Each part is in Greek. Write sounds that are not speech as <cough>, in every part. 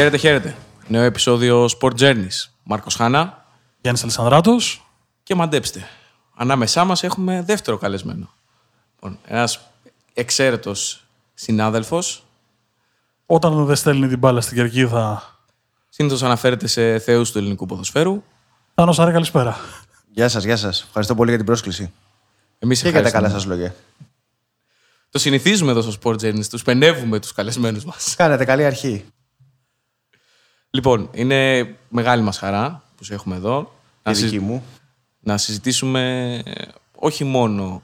Χαίρετε, χαίρετε. Νέο επεισόδιο Sport Journeys. Μάρκος Χάνα Γιάννης Αλισανδράτος. και μαντέψτε. Ανάμεσά μας έχουμε δεύτερο καλεσμένο. Λοιπόν, ένας εξαίρετος συνάδελφος. Όταν δεν στέλνει την μπάλα στην κερκίδα, Συνήθως αναφέρεται σε θεούς του ελληνικού ποδοσφαίρου. Θάνος Άρη, καλησπέρα. Γεια σας, γεια σας. Ευχαριστώ πολύ για την πρόσκληση. Εμείς Και για τα ευχαριστούμε. καλά σας λόγια. Το συνηθίζουμε εδώ στο Sport Journeys. Τους πενεύουμε τους καλεσμένους μας. Κάνετε καλή αρχή. Λοιπόν, είναι μεγάλη μας χαρά που σε έχουμε εδώ. Η Να, συ- δική μου. να συζητήσουμε ε, όχι μόνο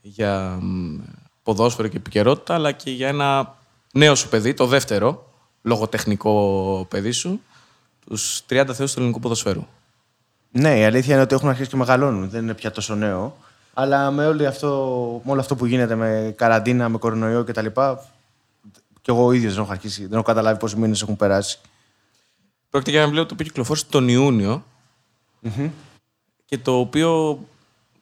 για μ, ποδόσφαιρο και επικαιρότητα, αλλά και για ένα νέο σου παιδί, το δεύτερο λογοτεχνικό παιδί σου, τους 30 θεούς του ελληνικού ποδοσφαίρου. Ναι, η αλήθεια είναι ότι έχουν αρχίσει και μεγαλώνουν. Δεν είναι πια τόσο νέο. Αλλά με, όλο αυτό, με όλο αυτό που γίνεται με καραντίνα, με κορονοϊό κτλ. Και εγώ ίδιος δεν έχω αρχίσει, δεν έχω καταλάβει πόσοι μήνες έχουν περάσει. Πρόκειται για ένα βιβλίο το οποίο κυκλοφόρησε τον ιουνιο και το οποίο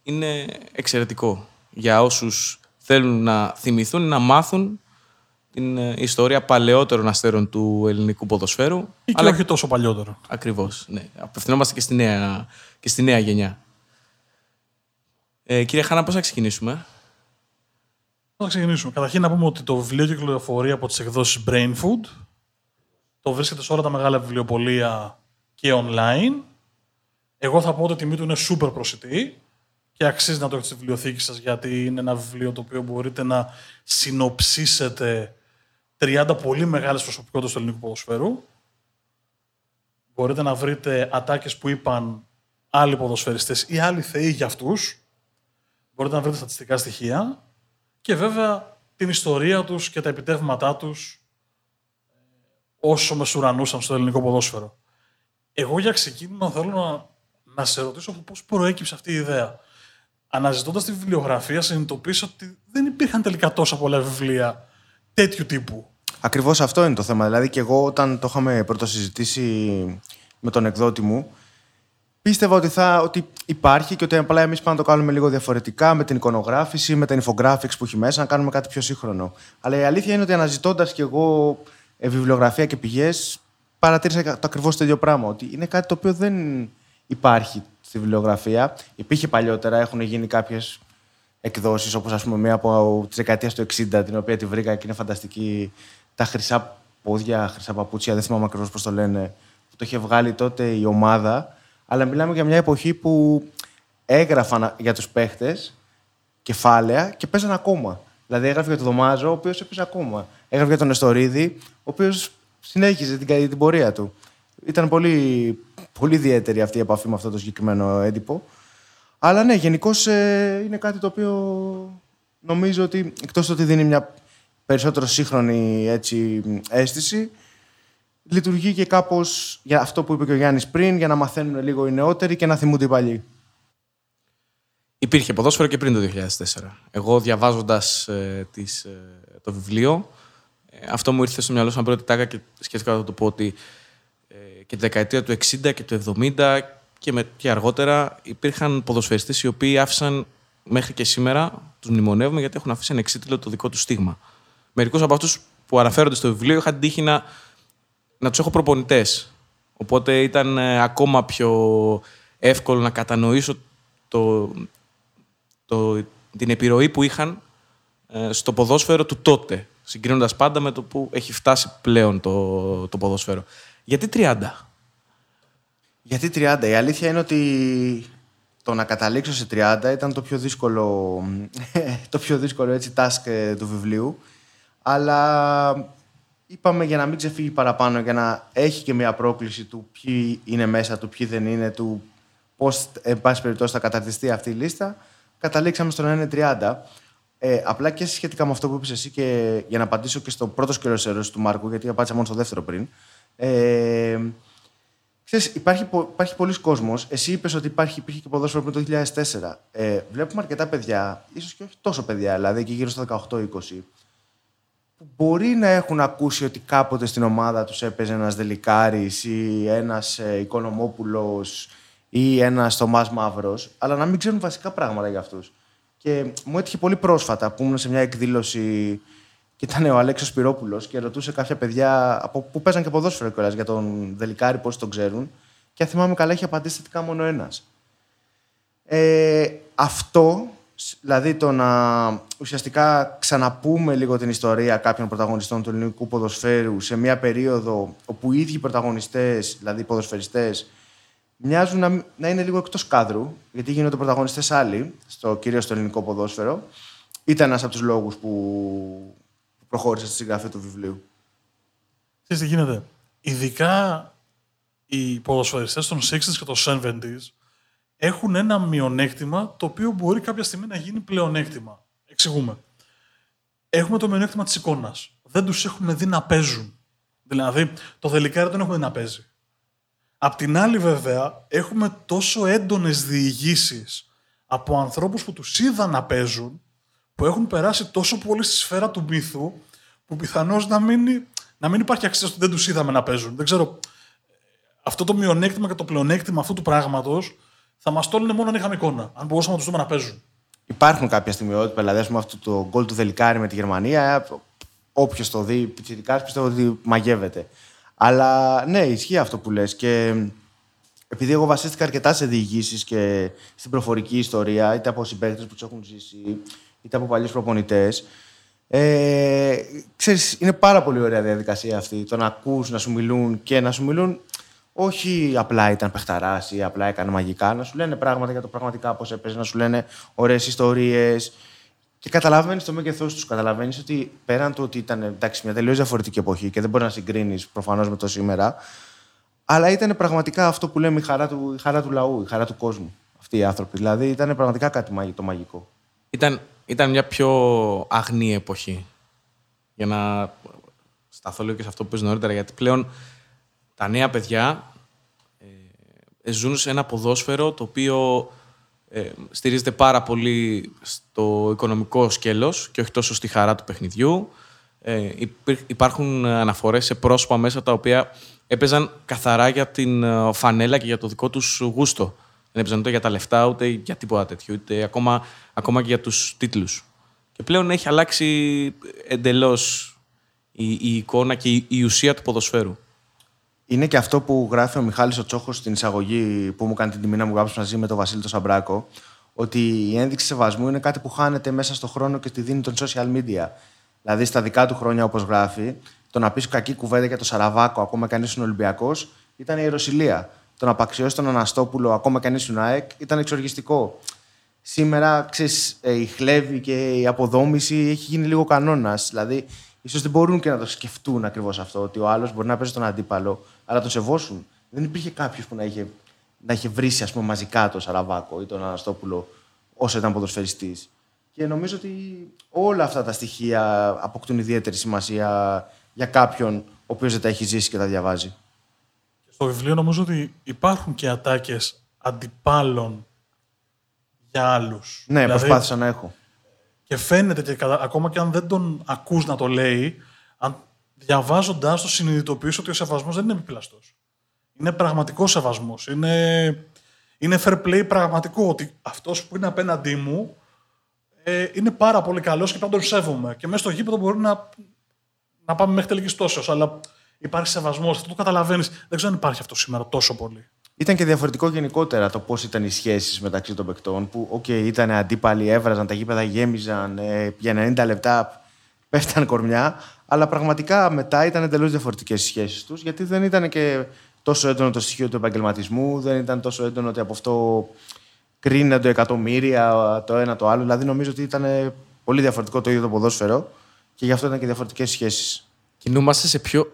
είναι εξαιρετικό για όσους θέλουν να θυμηθούν, να μάθουν την ε, ιστορία παλαιότερων αστέρων του ελληνικού ποδοσφαίρου. Ή και αλλά όχι τόσο παλιότερο. Ακριβώς, ναι. Απευθυνόμαστε και στη νέα, και στη νέα γενιά. Ε, κύριε Χάνα, πώς θα ξεκινήσουμε; Θα ξεκινήσουμε. Καταρχήν να πούμε ότι το βιβλίο κυκλοφορεί από τις εκδόσεις Brain Food. Το βρίσκεται σε όλα τα μεγάλα βιβλιοπωλεία και online. Εγώ θα πω ότι η τιμή του είναι super προσιτή και αξίζει να το έχετε στη βιβλιοθήκη σας γιατί είναι ένα βιβλίο το οποίο μπορείτε να συνοψίσετε 30 πολύ μεγάλες προσωπικότητες του ελληνικού ποδοσφαίρου. Μπορείτε να βρείτε ατάκες που είπαν άλλοι ποδοσφαιριστές ή άλλοι θεοί για αυτούς. Μπορείτε να βρείτε στατιστικά στοιχεία και βέβαια την ιστορία τους και τα επιτεύγματά τους ε, όσο μεσουρανούσαν στο ελληνικό ποδόσφαιρο. Εγώ για ξεκίνημα θέλω να, να σε ρωτήσω πώς προέκυψε αυτή η ιδέα. Αναζητώντας τη βιβλιογραφία συνειδητοποίησα ότι δεν υπήρχαν τελικά τόσα πολλά βιβλία τέτοιου τύπου. Ακριβώς αυτό είναι το θέμα. Δηλαδή και εγώ όταν το είχαμε πρωτοσυζητήσει με τον εκδότη μου, πίστευα ότι, θα, ότι υπάρχει και ότι απλά εμείς πάμε να το κάνουμε λίγο διαφορετικά με την εικονογράφηση, με τα infographics που έχει μέσα, να κάνουμε κάτι πιο σύγχρονο. Αλλά η αλήθεια είναι ότι αναζητώντας κι εγώ ε, βιβλιογραφία και πηγές, παρατήρησα το ακριβώς το ίδιο πράγμα. Ότι είναι κάτι το οποίο δεν υπάρχει στη βιβλιογραφία. Υπήρχε παλιότερα, έχουν γίνει κάποιες εκδόσεις, όπως ας πούμε μία από τη δεκαετία του 60, την οποία τη βρήκα και είναι φανταστική. Τα χρυσά πόδια, χρυσά παπούτσια, δεν θυμάμαι ακριβώς πώς το λένε, που το είχε βγάλει τότε η ομάδα. Αλλά μιλάμε για μια εποχή που έγραφαν για τους παίχτες κεφάλαια και παίζαν ακόμα. Δηλαδή έγραφε για τον Δωμάζο, ο οποίος έπαιζε ακόμα. Έγραφε για τον Εστορίδη, ο οποίος συνέχιζε την, την πορεία του. Ήταν πολύ, πολύ ιδιαίτερη αυτή η επαφή με αυτό το συγκεκριμένο έντυπο. Αλλά ναι, γενικώς είναι κάτι το οποίο νομίζω ότι εκτός του ότι δίνει μια περισσότερο σύγχρονη έτσι, αίσθηση, λειτουργεί και κάπως για αυτό που είπε και ο Γιάννης πριν, για να μαθαίνουν λίγο οι νεότεροι και να θυμούνται οι παλιοί. Υπήρχε ποδόσφαιρο και πριν το 2004. Εγώ διαβάζοντας ε, τις, ε, το βιβλίο, ε, αυτό μου ήρθε στο μυαλό σαν πρώτη τάκα και σκέφτηκα να το πω ότι ε, και τη δεκαετία του 60 και του 70 και, με, και αργότερα υπήρχαν ποδοσφαιριστές οι οποίοι άφησαν μέχρι και σήμερα, τους μνημονεύουμε γιατί έχουν αφήσει ανεξίτηλο το δικό τους στίγμα. Μερικούς από αυτούς που αναφέρονται στο βιβλίο είχαν τύχει να, να τους έχω προπονητές. Οπότε ήταν ε, ακόμα πιο εύκολο να κατανοήσω το, το, την επιρροή που είχαν ε, στο ποδόσφαιρο του τότε. Συγκρίνοντας πάντα με το που έχει φτάσει πλέον το, το ποδόσφαιρο. Γιατί 30? Γιατί 30. Η αλήθεια είναι ότι το να καταλήξω σε 30 ήταν το πιο δύσκολο, <laughs> το πιο δύσκολο έτσι, task ε, του βιβλίου. Αλλά είπαμε για να μην ξεφύγει παραπάνω, για να έχει και μια πρόκληση του ποιοι είναι μέσα του, ποιοι δεν είναι, του πώς, εν πάση περιπτώσει, θα καταρτιστεί αυτή η λίστα, καταλήξαμε στο να είναι 30. Ε, απλά και σχετικά με αυτό που είπες εσύ και για να απαντήσω και στο πρώτο σκέλος ερώτησης του Μάρκου, γιατί απάντησα μόνο στο δεύτερο πριν. Ε, Ξέρεις, υπάρχει, πο- υπάρχει πολλοί κόσμος. Εσύ είπες ότι υπάρχει, υπήρχε και ποδόσφαιρο πριν το 2004. Ε, βλέπουμε αρκετά παιδιά, ίσως και όχι τόσο παιδιά, δηλαδή και γύρω στα 18-20, που μπορεί να έχουν ακούσει ότι κάποτε στην ομάδα τους έπαιζε ένας Δελικάρης ή ένας ε, Οικονομόπουλος ή ένας Θωμάς Μαύρος, αλλά να μην ξέρουν βασικά πράγματα για αυτούς. Και μου έτυχε πολύ πρόσφατα που ήμουν σε μια εκδήλωση Και ήταν ο Αλέξος Σπυρόπουλο και ρωτούσε κάποια παιδιά από, που παίζαν και ποδόσφαιρο κιόλας για τον Δελικάρη, πώς τον ξέρουν. Και αν θυμάμαι καλά, είχε απαντήσει θετικά μόνο ένας. Ε, αυτό, δηλαδή το να ουσιαστικά ξαναπούμε λίγο την ιστορία κάποιων πρωταγωνιστών του ελληνικού ποδοσφαίρου σε μια περίοδο όπου οι ίδιοι πρωταγωνιστές, δηλαδή οι ποδοσφαιριστές, μοιάζουν να, να είναι λίγο εκτός κάδρου, γιατί γίνονται πρωταγωνιστές άλλοι, στο, κυρίως στο ελληνικό ποδόσφαιρο, ήταν ένας από τους λόγους που προχώρησε στη συγγραφή του βιβλίου. Ξέρεις τι γίνεται; Ειδικά οι ποδοσφαιριστές των 60s και των 70s έχουν ένα μειονέκτημα το οποίο μπορεί κάποια στιγμή να γίνει πλεονέκτημα. Εξηγούμε. Έχουμε το μειονέκτημα της εικόνας. Δεν τους έχουμε δει να παίζουν. Δηλαδή, το δελικάρι δεν έχουμε δει να παίζει. Απ' την άλλη, βέβαια, έχουμε τόσο έντονες διηγήσεις από ανθρώπους που τους είδαν να παίζουν, που έχουν περάσει τόσο πολύ στη σφαίρα του μύθου, που πιθανώς να μην, να μην υπάρχει αξία ότι δεν τους είδαμε να παίζουν. Δεν ξέρω. Αυτό το μειονέκτημα και το πλεονέκτημα αυτού του πράγματος θα μας τόλουν μόνο αν είχαμε εικόνα. Αν μπορούσαμε να τους δούμε να παίζουν. Υπάρχουν κάποια στιγμιότυπα, δηλαδή ας πούμε, αυτό το γκολ του Δελικάρη με τη Γερμανία. Όποιος το δει, πιτσιρικά, πιστεύω ότι μαγεύεται. Αλλά ναι, ισχύει αυτό που λες και επειδή εγώ βασίστηκα αρκετά σε διηγήσεις και στην προφορική ιστορία, είτε από συμπαίκτες που τους έχουν ζήσει, είτε από παλιούς προπονητές. Ε, ξέρεις, είναι πάρα πολύ ωραία διαδικασία αυτή. Το να ακούς, να σου μιλούν και να σου μιλούν όχι απλά ήταν παιχταράς ή απλά έκανε μαγικά, να σου λένε πράγματα για το πραγματικά πώς έπαιζε, να σου λένε ωραίες ιστορίες. Και καταλαβαίνεις το μέγεθός τους. Καταλαβαίνεις ότι πέραν του ότι ήταν εντάξει, μια τελείως διαφορετική εποχή και δεν μπορεί να συγκρίνεις προφανώς με το σήμερα, αλλά ήταν πραγματικά αυτό που λέμε η χαρά του, η χαρά του λαού, η χαρά του κόσμου. Αυτοί οι άνθρωποι. Δηλαδή ήταν πραγματικά κάτι το μαγικό. Ήταν, ήταν μια πιο αγνή εποχή. Για να σταθώ λίγο και σε αυτό που είπες νωρίτερα, γιατί πλέον τα νέα παιδιά ε, ζουν σε ένα ποδόσφαιρο το οποίο ε, στηρίζεται πάρα πολύ στο οικονομικό σκέλος και όχι τόσο στη χαρά του παιχνιδιού. Ε, υπάρχουν αναφορές σε πρόσωπα μέσα τα οποία έπαιζαν καθαρά για την ε, φανέλα και για το δικό τους γούστο. Δεν έπαιζαν ούτε για τα λεφτά, ούτε για τίποτα τέτοιο, ούτε ακόμα, ακόμα και για τους τίτλους. Και πλέον έχει αλλάξει εντελώς η, η εικόνα και η, η ουσία του ποδοσφαίρου. Είναι και αυτό που γράφει ο Μιχάλης ο Τσόχος στην εισαγωγή που μου κάνει την τιμή να μου γράψει μαζί με τον Βασίλη τον Σαμπράκο, ότι η ένδειξη σεβασμού είναι κάτι που χάνεται μέσα στον χρόνο και τη δίνει των social media. Δηλαδή στα δικά του χρόνια, όπως γράφει, το να πεις κακή κουβέντα για το Σαραβάκο, ακόμα και αν ήσουν Ολυμπιακός, ήταν η Ιεροσιλία. Το να απαξιώσει τον Αναστόπουλο, ακόμα και αν ήσουν ΑΕΚ, ήταν εξοργιστικό. Σήμερα, ξέρεις, ε, η χλέβη και η αποδόμηση έχει γίνει λίγο κανόνας. Δηλαδή, ίσως δεν μπορούν και να το σκεφτούν ακριβώς αυτό, ότι ο άλλος μπορεί να παίζει τον αντίπαλο, αλλά τον σεβόσουν. Δεν υπήρχε κάποιος που να είχε, να είχε βρήσει ας πούμε, μαζικά τον Σαραβάκο ή τον Αναστόπουλο όσο ήταν ποδοσφαιριστής. Και νομίζω ότι όλα αυτά τα στοιχεία αποκτούν ιδιαίτερη σημασία για κάποιον ο οποίος δεν τα έχει ζήσει και τα διαβάζει. Στο βιβλίο νομίζω ότι υπάρχουν και ατάκες αντιπάλων για άλλους. Ναι, δηλαδή, προσπάθησα να έχω. Και φαίνεται και ακόμα και αν δεν τον ακούς να το λέει, αν διαβάζοντάς το συνειδητοποιείς ότι ο σεβασμός δεν είναι επιπλαστός. Είναι πραγματικός σεβασμός. Είναι, είναι fair play πραγματικό. Ότι αυτός που είναι απέναντί μου ε, είναι πάρα πολύ καλός και πάντα τον σέβομαι. Και μέσα στο γήπεδο μπορεί να, να πάμε μέχρι τελικής τόσο. Αλλά υπάρχει σεβασμός. Αυτό το καταλαβαίνεις. Δεν ξέρω αν υπάρχει αυτό σήμερα τόσο πολύ. Ήταν και διαφορετικό γενικότερα το πώς ήταν οι σχέσεις μεταξύ των παικτών. Που, OK, ήταν αντίπαλοι, έβραζαν, τα γήπεδα γέμιζαν, ε, για 90 λεπτά πέφταν κορμιά. Αλλά πραγματικά μετά ήταν εντελώς διαφορετικές οι σχέσεις τους, γιατί δεν ήταν και τόσο έντονο το στοιχείο του επαγγελματισμού, δεν ήταν τόσο έντονο ότι από αυτό κρίνονται εκατομμύρια το ένα το άλλο. Δηλαδή, νομίζω ότι ήταν πολύ διαφορετικό το ίδιο το ποδόσφαιρο και γι' αυτό ήταν και διαφορετικές σχέσεις. Κινούμαστε σε πιο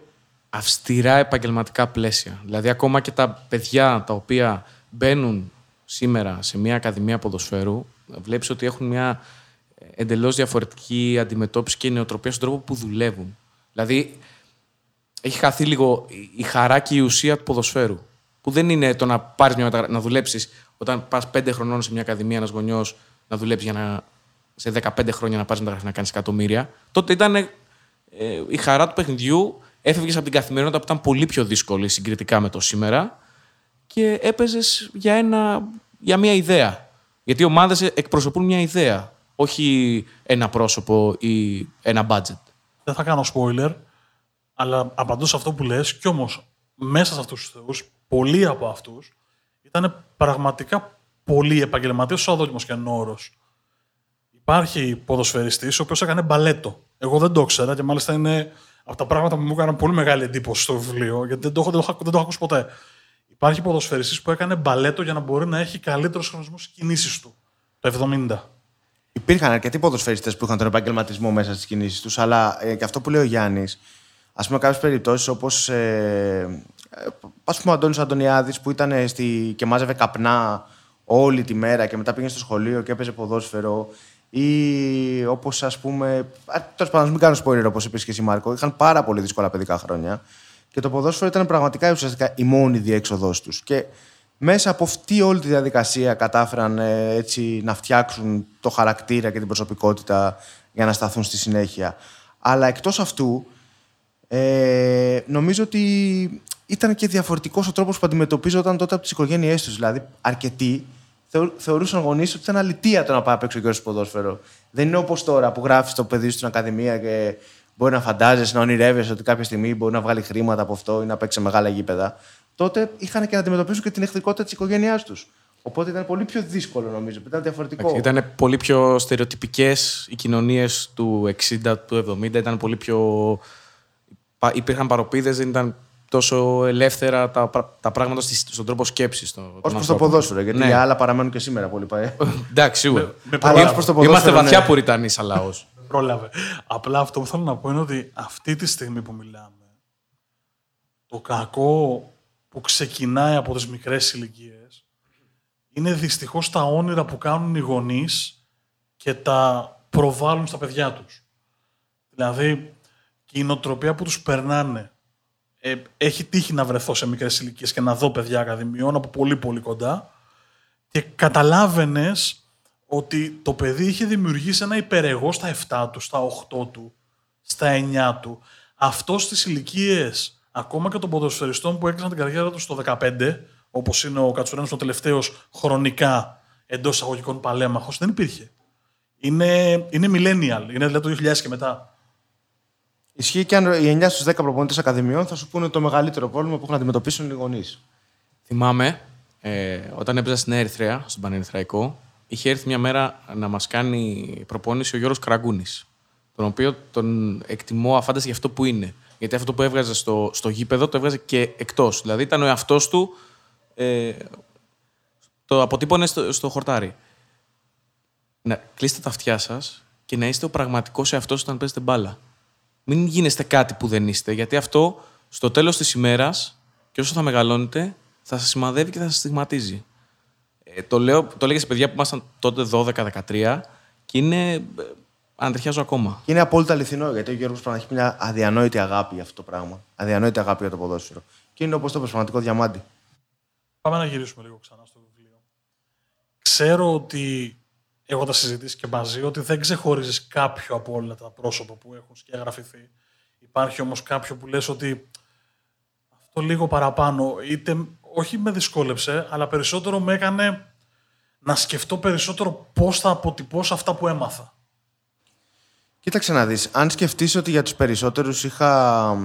αυστηρά επαγγελματικά πλαίσια. Δηλαδή, ακόμα και τα παιδιά τα οποία μπαίνουν σήμερα σε μια ακαδημία ποδοσφαίρου, βλέπεις ότι έχουν μια εντελώς διαφορετική αντιμετώπιση και νοοτροπία στον τρόπο που δουλεύουν. Δηλαδή, έχει χαθεί λίγο η χαρά και η ουσία του ποδοσφαίρου. Που δεν είναι το να πάρεις μια να δουλέψεις όταν πας πέντε χρονών σε μια ακαδημία, ένας γονιός να δουλέψεις για να σε 15 χρόνια να πάρεις μεταγραφή να κάνεις εκατομμύρια. Τότε ήταν ε, η χαρά του παιχνιδιού. Έφευγες από την καθημερινότητα που ήταν πολύ πιο δύσκολη συγκριτικά με το σήμερα και έπαιζες για, ένα, για μια ιδέα. Γιατί οι ομάδες εκπροσωπούν μια ιδέα όχι ένα πρόσωπο ή ένα budget. δεν θα κάνω spoiler, αλλά απαντώ σε αυτό που λες κι όμως μέσα σε αυτούς τους θεούς, πολλοί από αυτούς ήταν πραγματικά πολύ επαγγελματίες, όσο αδόκιμος και όρος. Υπάρχει ποδοσφαιριστής ο οποίος έκανε μπαλέτο. Εγώ δεν το ήξερα και μάλιστα είναι από τα πράγματα που μου έκαναν πολύ μεγάλη εντύπωση στο βιβλίο, γιατί δεν το έχω, δεν το, δεν το έχω ακούσει ποτέ. Υπάρχει ποδοσφαιριστής που έκανε μπαλέτο για να μπορεί να έχει καλύτερος χρονισμό στι κινήσει του. Το 70. Υπήρχαν αρκετοί ποδοσφαιριστές που είχαν τον επαγγελματισμό μέσα στις κινήσεις τους, αλλά ε, και αυτό που λέει ο Γιάννης, ας πούμε, κάποιες περιπτώσεις όπως. Ε, ας πούμε, ο Αντώνης Αντωνιάδης που ήταν στη, και μάζευε καπνά όλη τη μέρα και μετά πήγαινε στο σχολείο και έπαιζε ποδόσφαιρο. Ή όπως ας πούμε. Τέλος πάντων, μην κάνω spoiler όπως είπες και εσύ, Μάρκο. Είχαν πάρα πολύ δύσκολα παιδικά χρόνια. Και το ποδόσφαιρο ήταν πραγματικά ουσιαστικά η μόνη διέξοδός τους. Και μέσα από αυτή όλη τη διαδικασία κατάφεραν ε, έτσι να φτιάξουν το χαρακτήρα και την προσωπικότητα για να σταθούν στη συνέχεια. Αλλά εκτός αυτού, ε, νομίζω ότι ήταν και διαφορετικός ο τρόπος που αντιμετωπίζονταν τότε από τις οικογένειές τους. Δηλαδή, αρκετοί θεωρούσαν γονείς ότι ήταν αλητία το να πάει απ' έξω και ποδόσφαιρο. Δεν είναι όπως τώρα που γράφεις το παιδί στην Ακαδημία και μπορεί να φαντάζεσαι, να ονειρεύεσαι ότι κάποια στιγμή μπορεί να βγάλει χρήματα από αυτό ή να παίξει μεγάλα γήπεδα τότε είχαν και να αντιμετωπίσουν και την εχθρικότητα της οικογένειάς τους. Οπότε ήταν πολύ πιο δύσκολο νομίζω. Ήταν διαφορετικό. Ήταν πολύ πιο στερεοτυπικές οι κοινωνίες του 60, του 70. Ήταν πολύ πιο. Υπήρχαν παροπίδες, δεν ήταν τόσο ελεύθερα τα, τα πράγματα στον τρόπο σκέψης. Ω προς το ποδόσφαιρο, γιατί ναι. άλλα παραμένουν και σήμερα πολύ πάει. <laughs> Εντάξει, σίγουρα. Είμαστε βαθιά ναι. πουριτανοί σαν λαός. <laughs> Πρόλαβε. Απλά αυτό που θέλω να πω είναι ότι αυτή τη στιγμή που μιλάμε, το κακό που ξεκινάει από τις μικρές ηλικίες είναι δυστυχώς τα όνειρα που κάνουν οι γονείς και τα προβάλλουν στα παιδιά τους. Δηλαδή, και η νοοτροπία που τους περνάνε. Ε, έχει τύχει να βρεθώ σε μικρές ηλικίες και να δω παιδιά ακαδημιών από πολύ πολύ κοντά και καταλάβαινες ότι το παιδί είχε δημιουργήσει ένα υπερεγώ στα 7 του, στα 8 του, στα 9 του. Αυτός στις ηλικίες ακόμα και των ποδοσφαιριστών που έκλεισαν την καριέρα τους στο 15, όπως είναι ο Κατσουράνη ο τελευταίος χρονικά εντός εισαγωγικών παλέμαχος, δεν υπήρχε. Είναι, είναι millennial, είναι δηλαδή το 2000 και μετά. Ισχύει και αν οι 9 στους 10 προπονητές ακαδημιών θα σου πούνε το μεγαλύτερο πρόβλημα που έχουν να αντιμετωπίσουν οι γονείς. Θυμάμαι ε, όταν έπαιζα στην Ερυθρέα, στον Πανερυθραϊκό, είχε έρθει μια μέρα να μας κάνει προπόνηση ο Γιώργος Καραγκούνης. Τον οποίο τον εκτιμώ αφάνταστα για αυτό που είναι. Γιατί αυτό που έβγαζε στο, στο γήπεδο το έβγαζε και εκτός. Δηλαδή ήταν ο εαυτός του. Ε, το αποτύπωνε στο, στο χορτάρι. Να κλείστε τα αυτιά σας και να είστε ο πραγματικός εαυτός όταν παίζετε μπάλα. Μην γίνεστε κάτι που δεν είστε, γιατί αυτό στο τέλος της ημέρας και όσο θα μεγαλώνετε, θα σας σημαδεύει και θα σας στιγματίζει. Ε, το, λέω, το λέγε σε παιδιά που ήμασταν τότε 12-13 και είναι ταιριάζω ακόμα. Και είναι απόλυτα αληθινό γιατί ο Γιώργος έχει μια αδιανόητη αγάπη για αυτό το πράγμα. Αδιανόητη αγάπη για το ποδόσφαιρο. Και είναι όπως το πραγματικό διαμάντι. Πάμε να γυρίσουμε λίγο ξανά στο βιβλίο. Ξέρω ότι έχω τα συζητήσει και μαζί ότι δεν ξεχωρίζεις κάποιο από όλα τα πρόσωπα που έχουν σκιαγραφηθεί. Υπάρχει όμως κάποιο που λες ότι αυτό λίγο παραπάνω, είτε όχι με δυσκόλεψε, αλλά περισσότερο με έκανε να σκεφτώ περισσότερο πώς θα αποτυπώσω αυτά που έμαθα. Κοίταξε να δεις, αν σκεφτείς ότι για τους περισσότερους είχα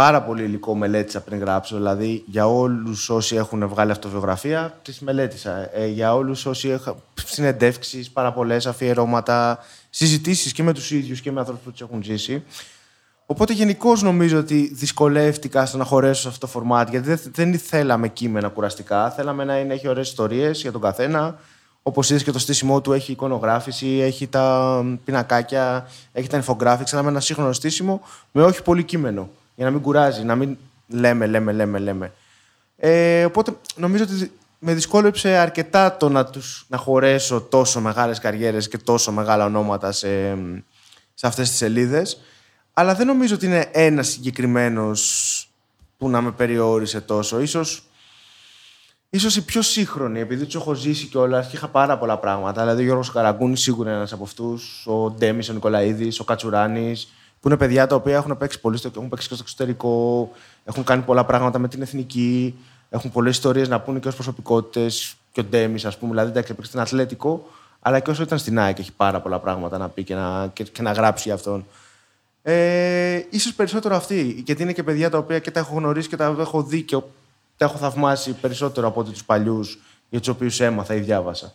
πάρα πολύ υλικό μελέτησα πριν γράψω, δηλαδή για όλους όσοι έχουν βγάλει αυτοβιογραφία, τις μελέτησα. Ε, για όλους όσοι έχουν συνεντεύξεις, πάρα πολλές αφιερώματα, συζητήσεις και με τους ίδιους και με ανθρώπους που τους έχουν ζήσει. Οπότε γενικώς νομίζω ότι δυσκολεύτηκα στο να χωρέσω σε αυτό το φορμάτι, γιατί δεν, δεν θέλαμε κείμενα κουραστικά. Θέλαμε να είναι, έχει ωραίες ιστορίες για τον καθένα, Όπως είδες και το στήσιμό του έχει εικονογράφηση, έχει τα πινακάκια, έχει τα infographics. Θέλαμε ένα σύγχρονο στήσιμο με όχι πολύ κείμενο. Για να μην κουράζει, να μην λέμε, λέμε, λέμε, λέμε. Ε, οπότε νομίζω ότι με δυσκόλεψε αρκετά το να, τους, να χωρέσω τόσο μεγάλες καριέρες και τόσο μεγάλα ονόματα σε, σε αυτές τις σελίδες. Αλλά δεν νομίζω ότι είναι ένας συγκεκριμένος που να με περιόρισε τόσο. Ίσως ίσως η πιο σύγχρονη, επειδή τους έχω ζήσει και όλα, είχα πάρα πολλά πράγματα. Δηλαδή, ο Γιώργος Καραγκούνης σίγουρα είναι ένας από αυτούς, ο Ντέμις, ο Νικολαίδης, ο Κατσουράνης, που είναι παιδιά τα οποία έχουν παίξει πολύ στο, έχουν παίξει και στο εξωτερικό, έχουν κάνει πολλά πράγματα με την εθνική, έχουν πολλές ιστορίες να πούνε και ως προσωπικότητες. Και ο Ντέμις, ας πούμε, δηλαδή, εντάξει, έπαιξε στην Ατλέτικο, αλλά και όσο ήταν στην ΑΕΚ έχει πάρα πολλά πράγματα να πει και να, και, και να γράψει για αυτόν. Ε, ίσως περισσότερο αυτοί. Γιατί είναι και παιδιά τα οποία και τα έχω γνωρίσει και τα έχω δει και τα έχω θαυμάσει περισσότερο από ότι τους παλιούς για τους οποίους έμαθα ή διάβασα.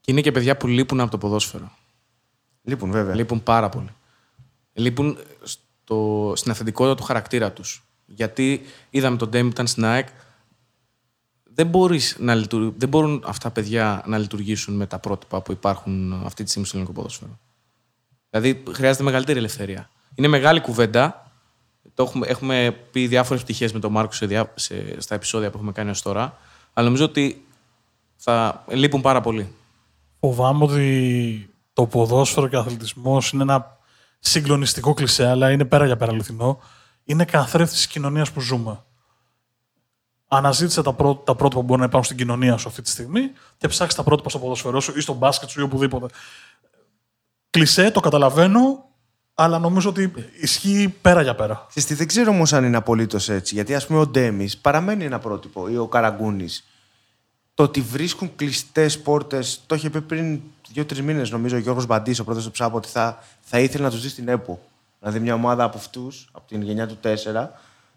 Και είναι και παιδιά που λείπουν από το ποδόσφαιρο. Λείπουν, βέβαια. Λείπουν πάρα πολύ. Λείπουν στο, στην αυθεντικότητα του χαρακτήρα τους. Γιατί είδαμε τον Ντέμι ήταν στην ΑΕΚ. Δεν, μπορείς να λειτουργ... δεν μπορούν αυτά τα παιδιά να λειτουργήσουν με τα πρότυπα που υπάρχουν αυτή τη στιγμή στο ελληνικό ποδόσφαιρο. Δηλαδή χρειάζεται μεγαλύτερη ελευθερία. Είναι μεγάλη κουβέντα. Το έχουμε, έχουμε πει διάφορες πτυχές με τον Μάρκο σε, διά, σε, στα επεισόδια που έχουμε κάνει ως τώρα. Αλλά νομίζω ότι θα λείπουν πάρα πολύ. Φοβάμαι ότι το ποδόσφαιρο και ο αθλητισμός είναι ένα συγκλονιστικό κλισέ, αλλά είναι πέρα για πέρα αληθινό. Είναι καθρέφτη της κοινωνίας που ζούμε. Αναζήτησε τα, πρό, τα πρότυπα που μπορεί να υπάρχουν στην κοινωνία σου αυτή τη στιγμή και ψάξει τα πρότυπα στο ποδόσφαιρό σου ή στο μπάσκετ σου ή οπουδήποτε. Κλισέ, το καταλαβαίνω, αλλά νομίζω ότι ισχύει πέρα για πέρα. Συστή, δεν ξέρω όμως αν είναι απολύτως έτσι. Γιατί ας πούμε ο Ντέμις παραμένει ένα πρότυπο ή ο Καραγκούνης. Το ότι βρίσκουν κλειστές πόρτες, το είχε πει πριν δύο-τρεις μήνες, νομίζω, ο Γιώργος Μπαντής, ο πρόεδρο του ΨΑΠ, ότι θα, θα ήθελε να τους δει στην ΕΠΟ. Δηλαδή, μια ομάδα από αυτούς, από την γενιά του 4,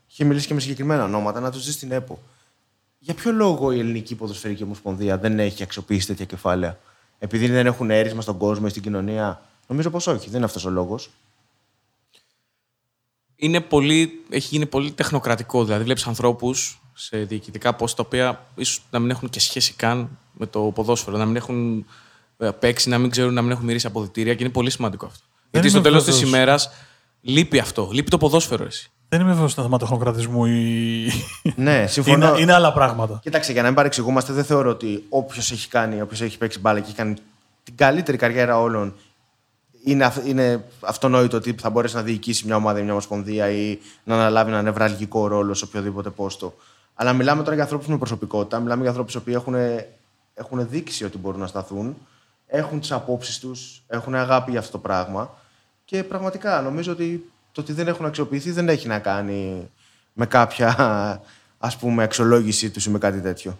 είχε μιλήσει και με συγκεκριμένα ονόματα, να τους δει στην ΕΠΟ. Για ποιο λόγο η Ελληνική Ποδοσφαιρική Ομοσπονδία δεν έχει αξιοποιήσει τέτοια κεφάλαια, Επειδή δεν έχουν έρισμα στον κόσμο ή στην κοινωνία; Νομίζω πως όχι, δεν είναι αυτός ο λόγος είναι πολύ, έχει γίνει πολύ τεχνοκρατικό. Δηλαδή, βλέπεις ανθρώπους σε διοικητικά πόστα τα οποία ίσως να μην έχουν και σχέση καν με το ποδόσφαιρο, να μην έχουν ε, παίξει, να μην ξέρουν, να μην έχουν μυρίσει αποδητήρια και είναι πολύ σημαντικό αυτό. Δεν Γιατί στο τέλος της ημέρας λείπει αυτό. Λείπει το ποδόσφαιρο, εσύ. Δεν είμαι βέβαιος στο θέμα τεχνοκρατισμού ή. Ναι, <laughs> συμφωνώ. Είναι, είναι άλλα πράγματα. Κοίταξε, για να μην παρεξηγούμαστε, δεν θεωρώ ότι όποιος έχει κάνει, όποιος έχει παίξει μπάλα και έχει κάνει την καλύτερη καριέρα όλων είναι, είναι αυτονόητο ότι θα μπορέσει να διοικήσει μια ομάδα ή μια ομοσπονδία ή να αναλάβει ένα νευραλγικό ρόλο σε οποιοδήποτε πόστο. Αλλά μιλάμε τώρα για ανθρώπους με προσωπικότητα, μιλάμε για ανθρώπους που έχουν, έχουν δείξει ότι μπορούν να σταθούν, έχουν τις απόψεις τους, έχουν αγάπη για αυτό το πράγμα. Και πραγματικά νομίζω ότι το ότι δεν έχουν αξιοποιηθεί δεν έχει να κάνει με κάποια ας πούμε, αξιολόγησή τους ή με κάτι τέτοιο.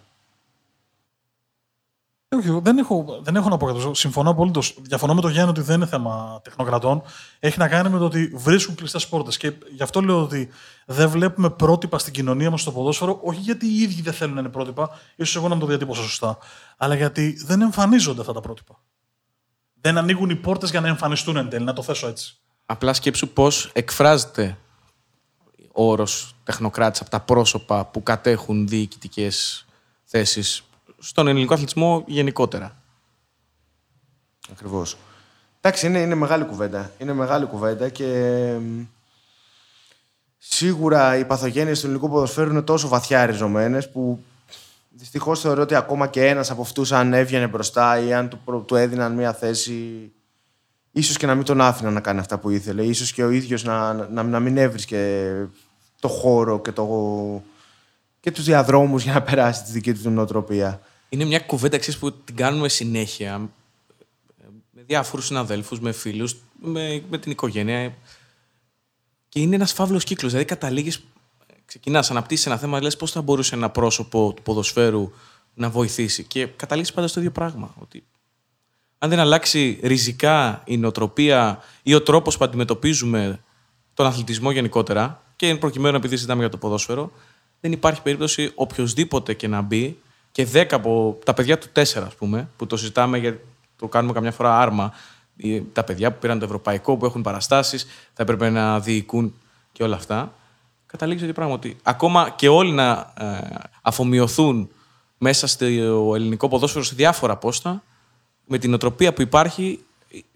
Όχι, δεν έχω, δεν έχω να πω κάτι. Συμφωνώ απολύτω. Διαφωνώ με το Γιάννη ότι δεν είναι θέμα τεχνοκρατών. Έχει να κάνει με το ότι βρίσκουν κλειστές πόρτες. Και γι' αυτό λέω ότι δεν βλέπουμε πρότυπα στην κοινωνία μας στο ποδόσφαιρο, όχι γιατί οι ίδιοι δεν θέλουν να είναι πρότυπα, ίσως εγώ να το διατύπωσα σωστά, αλλά γιατί δεν εμφανίζονται αυτά τα πρότυπα. Δεν ανοίγουν οι πόρτες για να εμφανιστούν εν τέλει, να το θέσω έτσι. Απλά σκέψου πώς εκφράζεται ο όρος τεχνοκράτης από τα πρόσωπα που κατέχουν διοικητικές θέσεις στον ελληνικό αθλητισμό γενικότερα. Ακριβώς. Εντάξει, είναι, είναι μεγάλη κουβέντα. Είναι μεγάλη κουβέντα και σίγουρα οι παθογένειες του ελληνικού ποδοσφαίρου είναι τόσο βαθιά ριζωμένε που δυστυχώς θεωρώ ότι ακόμα και ένας από αυτούς, αν έβγαινε μπροστά ή αν του, του έδιναν μια θέση, ίσως και να μην τον άφηναν να κάνει αυτά που ήθελε, ίσως και ο ίδιος να, να, να μην έβρισκε το χώρο και, το, και τους διαδρόμους για να περάσει τη δική του νοοτροπία είναι μια κουβέντα που την κάνουμε συνέχεια με διάφορους συναδέλφους, με φίλους, με, με την οικογένεια. Και είναι ένας φαύλος κύκλος. Δηλαδή, καταλήγεις, ξεκινάς, αναπτύσσεις ένα θέμα, λες πώς θα μπορούσε ένα πρόσωπο του ποδοσφαίρου να βοηθήσει. Και καταλήγεις πάντα στο ίδιο πράγμα. Ότι αν δεν αλλάξει ριζικά η νοοτροπία ή ο τρόπος που αντιμετωπίζουμε τον αθλητισμό γενικότερα, και προκειμένου επειδή συζητάμε για το ποδόσφαιρο, δεν υπάρχει περίπτωση οποιοδήποτε και να μπει και 10 από τα παιδιά του 4, ας πούμε, που το συζητάμε γιατί το κάνουμε καμιά φορά άρμα. Τα παιδιά που πήραν το ευρωπαϊκό, που έχουν παραστάσεις, θα έπρεπε να διοικούν και όλα αυτά. Καταλήγεις ότι πράγμα ότι ακόμα και όλοι να ε, αφομοιωθούν μέσα στο ελληνικό ποδόσφαιρο σε διάφορα πόστα, με την οτροπία που υπάρχει,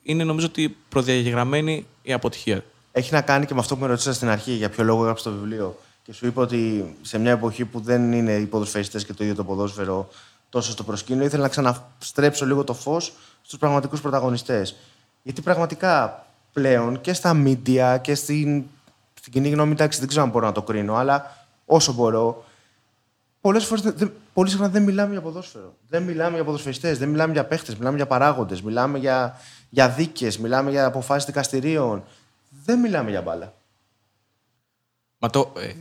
είναι νομίζω ότι προδιαγεγραμμένη η αποτυχία. Έχει να κάνει και με αυτό που με ρωτήσατε στην αρχή, για ποιο λόγο έγραψε το βιβλίο και σου είπα ότι σε μια εποχή που δεν είναι οι ποδοσφαιριστές και το ίδιο το ποδόσφαιρο τόσο στο προσκήνιο, ήθελα να ξαναστρέψω λίγο το φως στους πραγματικούς πρωταγωνιστές. Γιατί πραγματικά πλέον και στα media και στην, στην κοινή γνώμη, εντάξει, δεν ξέρω αν μπορώ να το κρίνω, αλλά όσο μπορώ, πολλές φορές πολύ συχνά δεν μιλάμε για ποδόσφαιρο. Δεν μιλάμε για ποδοσφαιριστές, δεν μιλάμε για παίχτες, μιλάμε για παράγοντες, μιλάμε για, για δίκες, μιλάμε για αποφάσεις δικαστηρίων. Δεν μιλάμε για μπάλα. Μα το, ε,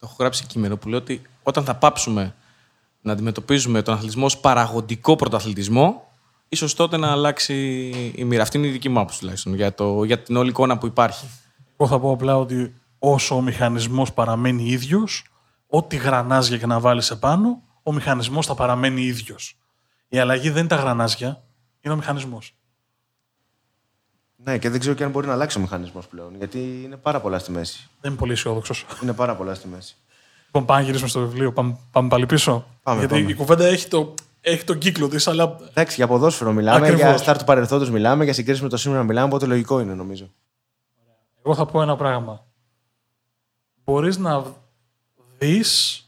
το έχω γράψει κείμενο που λέει ότι όταν θα πάψουμε να αντιμετωπίζουμε τον αθλητισμό ως παραγωγικό πρωταθλητισμό, ίσως τότε να αλλάξει η μοίρα. Αυτή είναι η δική μου άποψη τουλάχιστον για, το, για την όλη εικόνα που υπάρχει. Εγώ θα πω απλά ότι όσο ο μηχανισμός παραμένει ίδιος, ό,τι γρανάζια και να βάλεις επάνω, ο μηχανισμός θα παραμένει ίδιος. Η αλλαγή δεν είναι τα γρανάζια, είναι ο μηχανισμός. Ναι, και δεν ξέρω και αν μπορεί να αλλάξει ο μηχανισμός πλέον. Γιατί είναι πάρα πολλά στη μέση. Δεν είμαι πολύ αισιόδοξος. Είναι πάρα πολλά στη μέση. Λοιπόν, πάμε να γυρίσουμε στο βιβλίο. Πάμε, πάμε πάλι πίσω. Πάμε, Γιατί πάμε. η κουβέντα έχει, το, έχει τον κύκλο της, αλλά Εντάξει, για ποδόσφαιρο μιλάμε, Ακριβώς. για στάρ του παρελθόντος μιλάμε, για συγκρίσεις με το σήμερα μιλάμε, οπότε λογικό είναι νομίζω. εγώ θα πω ένα πράγμα. Μπορείς να δεις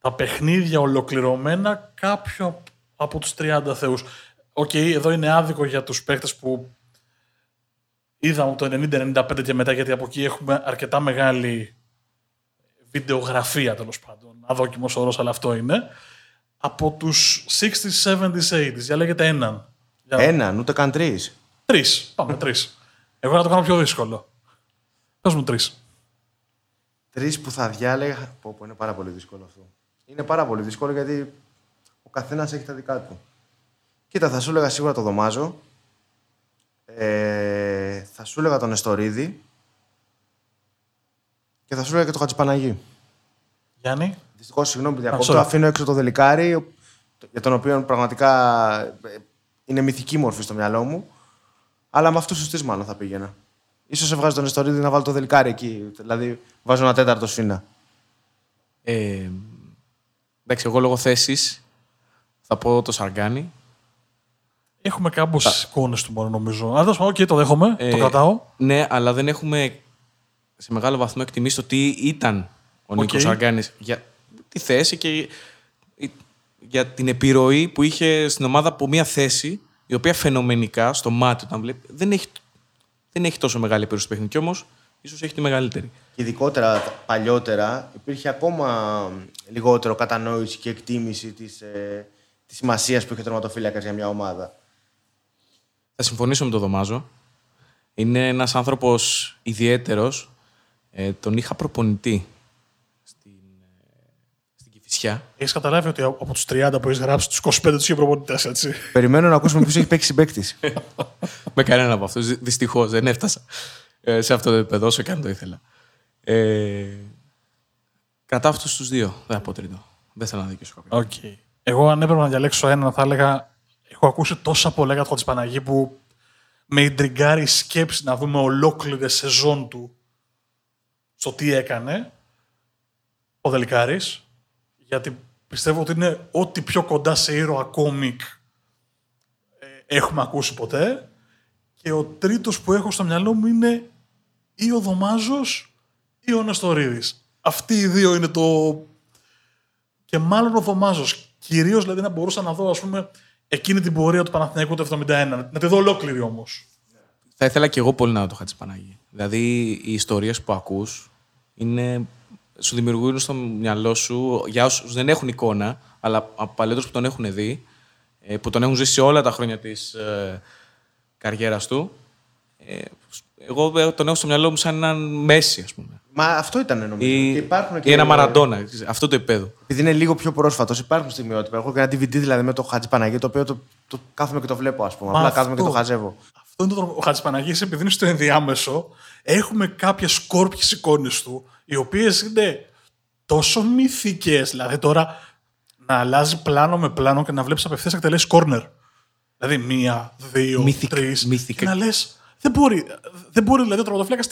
τα παιχνίδια ολοκληρωμένα κάποιο από τους 30 θεούς. Οκ, εδώ είναι άδικο για τους παίχτες που είδαμε το 90-95 και μετά, γιατί από εκεί έχουμε αρκετά μεγάλη βιντεογραφία τέλος πάντων. Αδόκιμος όρος, αλλά αυτό είναι. Από τους 60s, 70s, 80s. Διαλέγετε έναν. Για... Έναν, ούτε καν τρεις. Τρεις. Πάμε, τρεις. Εγώ να το κάνω πιο δύσκολο. Πες μου τρεις. Τρεις που θα διάλεγα. Πω, πω, είναι πάρα πολύ δύσκολο αυτό. Είναι πάρα πολύ δύσκολο γιατί ο καθένας έχει τα δικά του. Κοίτα, θα σου έλεγα σίγουρα το Δωμάζο. Ε, θα σου έλεγα τον Εστορίδη. Και θα σου έλεγα και τον Χατζηπαναγή. Γιάννη. Δυστυχώς, συγγνώμη που sorry. διακόπτω, αφήνω έξω το Δελικάρι, ο- για τον οποίο πραγματικά ε, είναι μυθική μορφή στο μυαλό μου. Αλλά με αυτούς τους τρεις μάλλον θα πήγαινα. σω έβγαζε τον Εστορίδη να βάλω το Δελικάρι εκεί. Δηλαδή, βάζω ένα τέταρτο σφίνα. Ε, εντάξει, εγώ λόγω θέσης θα πω τον Σαργκάνη. Έχουμε κάμποσες εικόνες του μόνο νομίζω. Αν δώσουμε, οκ, το δέχομαι. το Ε, κρατάω. Ναι, αλλά δεν έχουμε σε μεγάλο βαθμό εκτιμήσει το τι ήταν ο Νίκος Σαργκάνης για τη θέση και για την επιρροή που είχε στην ομάδα από μια θέση η οποία φαινομενικά στο μάτι όταν βλέπει δεν έχει, δεν έχει τόσο μεγάλη επιρροή στο παιχνίδι. Κι όμως ίσως έχει τη μεγαλύτερη. Και ειδικότερα παλιότερα υπήρχε ακόμα λιγότερο κατανόηση και εκτίμηση της, ε, της σημασίας που είχε ο τερματοφύλακας για μια ομάδα. Θα συμφωνήσω με τον Δωμάζο. Είναι ένας άνθρωπος ιδιαίτερος. Ε, τον είχα προπονητή στην, ε, στην Κηφισιά. Έχεις καταλάβει ότι από τους 30 που έχεις γράψει, τους 25 τους είχε προπονητές, έτσι; Περιμένω να ακούσουμε ποιος έχει παίξει συμπαίκτης. <laughs> με κανένα από αυτούς. Δυστυχώς δεν έφτασα ε, σε αυτό το επίπεδο όσο και αν το ήθελα. Ε, κρατάω αυτούς τους δύο. Δεν θα πω τρίτο. Δεν θέλω να αδικήσω κάποιον. Οκ. Εγώ, αν έπρεπε να διαλέξω έναν, θα έλεγα. Έχω ακούσει τόσα πολλά για τον Χατζηπαναγή που με ιντριγκάρει η σκέψη να δούμε ολόκληρη σεζόν του στο τι έκανε ο Δελικάρης, γιατί πιστεύω ότι είναι ό,τι πιο κοντά σε ήρωα κόμικ ε, έχουμε ακούσει ποτέ. Και ο τρίτος που έχω στο μυαλό μου είναι ή ο Δωμάζος ή ο Νεστορίδης. Αυτοί οι δύο είναι το, και μάλλον ο Δωμάζος. Κυρίως δηλαδή να μπορούσα να δω, ας πούμε, εκείνη την πορεία του Παναθηναϊκού του 71. Να τη δω ολόκληρη όμως. Θα ήθελα και εγώ πολύ να δω το Χατζηπανάγη. Δηλαδή, οι ιστορίες που ακούς είναι, σου δημιουργούν στο μυαλό σου, για όσους δεν έχουν εικόνα, αλλά από παλαιότερους που τον έχουν δει, ε, που τον έχουν ζήσει όλα τα χρόνια της ε, καριέρας του, ε, εγώ ε, τον έχω στο μυαλό μου σαν έναν Μέση, ας πούμε. Μα αυτό ήταν νομίζω. Ή, Και υπάρχουν ή ένα Μαραντόνα, αυτό το επίπεδο. Επειδή είναι λίγο πιο πρόσφατος, υπάρχουν στιγμιότυπα. Έχω και ένα DVD δηλαδή με το Χατζη Παναγί, το οποίο το, το κάθομαι και το βλέπω, ας πούμε. Μα Απλά αυτό- κάθομαι και το χαζεύω. Αυτό είναι το τρόπο. Ο Χατζηπαναγής, επειδή είναι στο ενδιάμεσο, έχουμε κάποιες σκόρπιες εικόνες του, οι οποίες είναι τόσο μυθικές. Δηλαδή τώρα να αλλάζει πλάνο με πλάνο και να βλέπεις απευθείας εκτελέσει κόρνερ. Δηλαδή μία, δύο, Μυθικ- τρεις. μυθικα- Και να λες, δεν μπορεί, δεν μπορεί δηλαδή ο τραυματοφύλακα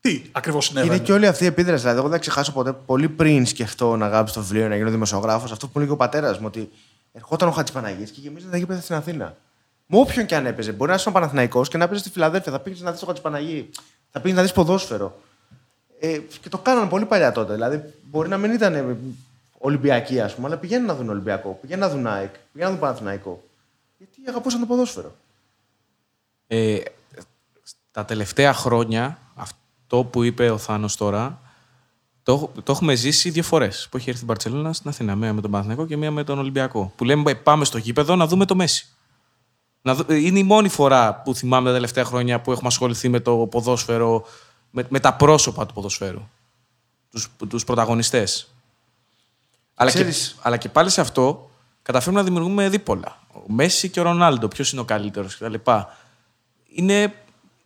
τι, κα- τι ακριβώς συνέβαινε. Είναι και όλη αυτή η επίδραση. Δηλαδή, εγώ δεν θα ξεχάσω ποτέ, πολύ πριν σκεφτώ να γράψω το βιβλίο να γίνω δημοσιογράφος, αυτό που έλεγε ο πατέρας μου, ότι ερχόταν ο Χατζη Παναγί και γεμίζαν τα γήπεδα στην Αθήνα. Με όποιον και αν έπαιζε. Μπορεί να είσαι ο Παναθηναϊκός και να παίζει στη Φιλαδέλφια. Θα πήγε να δεις το Χατζη Παναγί. Θα πήγε να δεις ποδόσφαιρο. Ε, και το κάνανε πολύ παλιά τότε. Δηλαδή, μπορεί να μην ήταν ε, Ολυμπιακοί, ας πούμε, αλλά πηγαίνουν να δουν Ολυμπιακό, πηγαίνουν να δουν ΑΕΚ, πηγαίνουν να δουν Παναθηναϊκό. Γιατί αγαπούσαν το ποδόσφαιρο. Ε, τα τελευταία χρόνια, αυτό που είπε ο Θάνος τώρα, το, το έχουμε ζήσει δύο φορές. Που έχει έρθει η Μπαρσελόνα στην Αθήνα. Μία με τον Παναθηναϊκό και μία με τον Ολυμπιακό. Που λέμε «Ε, πάμε στο γήπεδο να δούμε το Μέση. Να δω- είναι η μόνη φορά που θυμάμαι τα τελευταία χρόνια που έχουμε ασχοληθεί με το ποδόσφαιρο, με, με τα πρόσωπα του ποδοσφαίρου. Τους, τους πρωταγωνιστές. Αλλά και, Ξέρεις- αλλά και πάλι σε αυτό καταφέρουμε να δημιουργούμε δίπολα. Ο Μέση και ο Ρονάλντο, ποιος είναι ο καλύτερος κτλ. Είναι,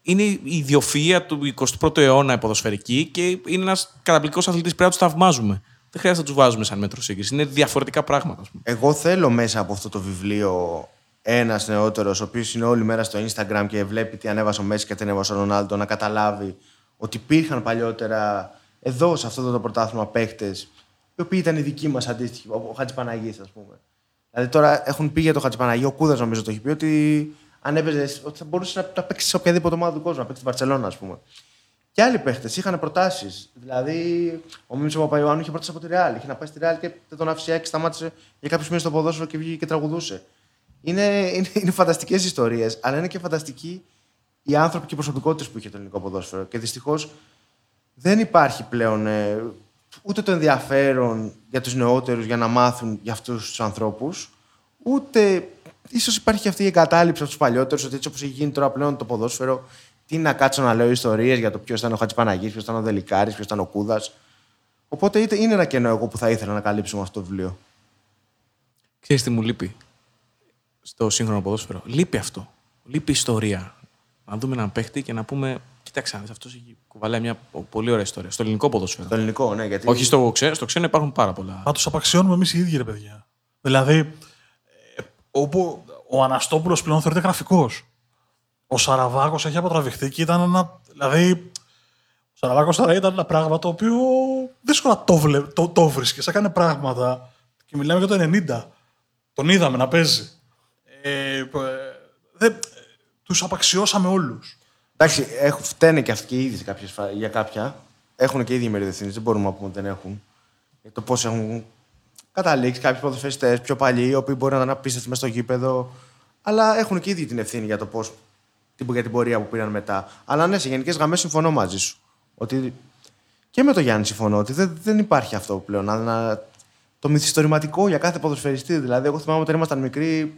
είναι η ιδιοφυΐα του 21ου αιώνα η ποδοσφαιρική και είναι ένας καταπληκτικός αθλητής. Πρέπει να τους θαυμάζουμε. Δεν χρειάζεται να τους βάζουμε σαν μέτρο σύγκριση. Είναι διαφορετικά πράγματα. Ας πούμε. Εγώ θέλω μέσα από αυτό το βιβλίο ένας νεότερος, ο οποίος είναι όλη μέρα στο Instagram και βλέπει τι ανέβασε ο Μέση και τι ανέβασε ο Ρονάλντο, να καταλάβει ότι υπήρχαν παλιότερα εδώ σε αυτό το πρωτάθλημα παίχτε, οι οποίοι ήταν οι δικοί μας αντίστοιχοι, ο Χατζηπαναγή, ας πούμε. Δηλαδή τώρα έχουν πει για το Χατζηπαναγή, ο Κούδας νομίζω το έχει πει, ότι αν έπαιζε, ότι θα μπορούσε να, να παίξει σε οποιαδήποτε ομάδα του κόσμου, να παίξεις στην Παρσελόνα, ας πούμε. Και άλλοι παίχτες είχαν προτάσεις. Δηλαδή, ο Μίμης Παπαϊωάννου είχε πρόταση από τη Ρεάλ. Είχε να πάει στη Ρεάλ και δεν τον άφησε και σταμάτησε για κάποιους μήνες στο ποδόσφαιρο και βγήκε και τραγουδούσε. Είναι, είναι, είναι φανταστικές ιστορίες, αλλά είναι και φανταστικοί οι άνθρωποι και οι προσωπικότητες που είχε το ελληνικό ποδόσφαιρο. Και δυστυχώς δεν υπάρχει πλέον ε, ούτε το ενδιαφέρον για τους νεότερους για να μάθουν για αυτούς τους ανθρώπους, ούτε ίσως υπάρχει και αυτή η εγκατάλειψη από τους παλιότερους, ότι έτσι όπως έχει γίνει τώρα πλέον το ποδόσφαιρο, τι να κάτσω να λέω ιστορίες για το ποιος ήταν ο Χατζηπαναγή, ποιος ήταν ο Δελικάρης, ποιος ήταν ο Κούδας. Οπότε είναι ένα κενό εγώ που θα ήθελα να καλύψω με αυτό το βιβλίο. Ξέρεις τι μου λείπει στο σύγχρονο ποδόσφαιρο; Λείπει αυτό. Λείπει ιστορία. Να δούμε έναν παίχτη και να πούμε, κοίταξε, αυτός έχει κουβαλάει μια πολύ ωραία ιστορία. Στο ελληνικό ποδόσφαιρο. Το ελληνικό, ναι, γιατί. Όχι στο ξένο, στο ξένο υπάρχουν πάρα πολλά. Μα του απαξιώνουμε εμείς οι ίδιοι, ρε παιδιά. Δηλαδή, ε, όπου ο Αναστόπουλος πλέον θεωρείται γραφικός. Ο Σαραβάκος έχει αποτραβηχθεί και ήταν ένα. Δηλαδή, ο Σαραβάκος τώρα ήταν ένα πράγμα το οποίο δύσκολα το, βλέ, το, το βρίσκε. Έκανε πράγματα. Και μιλάμε για το 90. Τον είδαμε να παίζει. Ε, ε, τους απαξιώσαμε όλους. Εντάξει, έχουν, φταίνε και αυτοί και οι ίδιοι κάποιες, φα- για κάποια. Έχουν και οι ίδιοι μερίδες Δεν μπορούμε να πούμε ότι δεν έχουν. Για το πώς έχουν καταλήξει κάποιοι ποδοσφαιριστές πιο παλιοί, οι οποίοι μπορεί να ήταν απίστευτοι μέσα στο γήπεδο. Αλλά έχουν και οι ίδιοι την ευθύνη για το πώς. για την πορεία που πήραν μετά. Αλλά ναι, σε γενικές γραμμές συμφωνώ μαζί σου. Ότι και με τον Γιάννη συμφωνώ ότι δεν, δεν υπάρχει αυτό πλέον. Να, να- το μυθιστορηματικό για κάθε ποδοσφαιριστή. Δηλαδή, εγώ θυμάμαι όταν ήμασταν μικροί,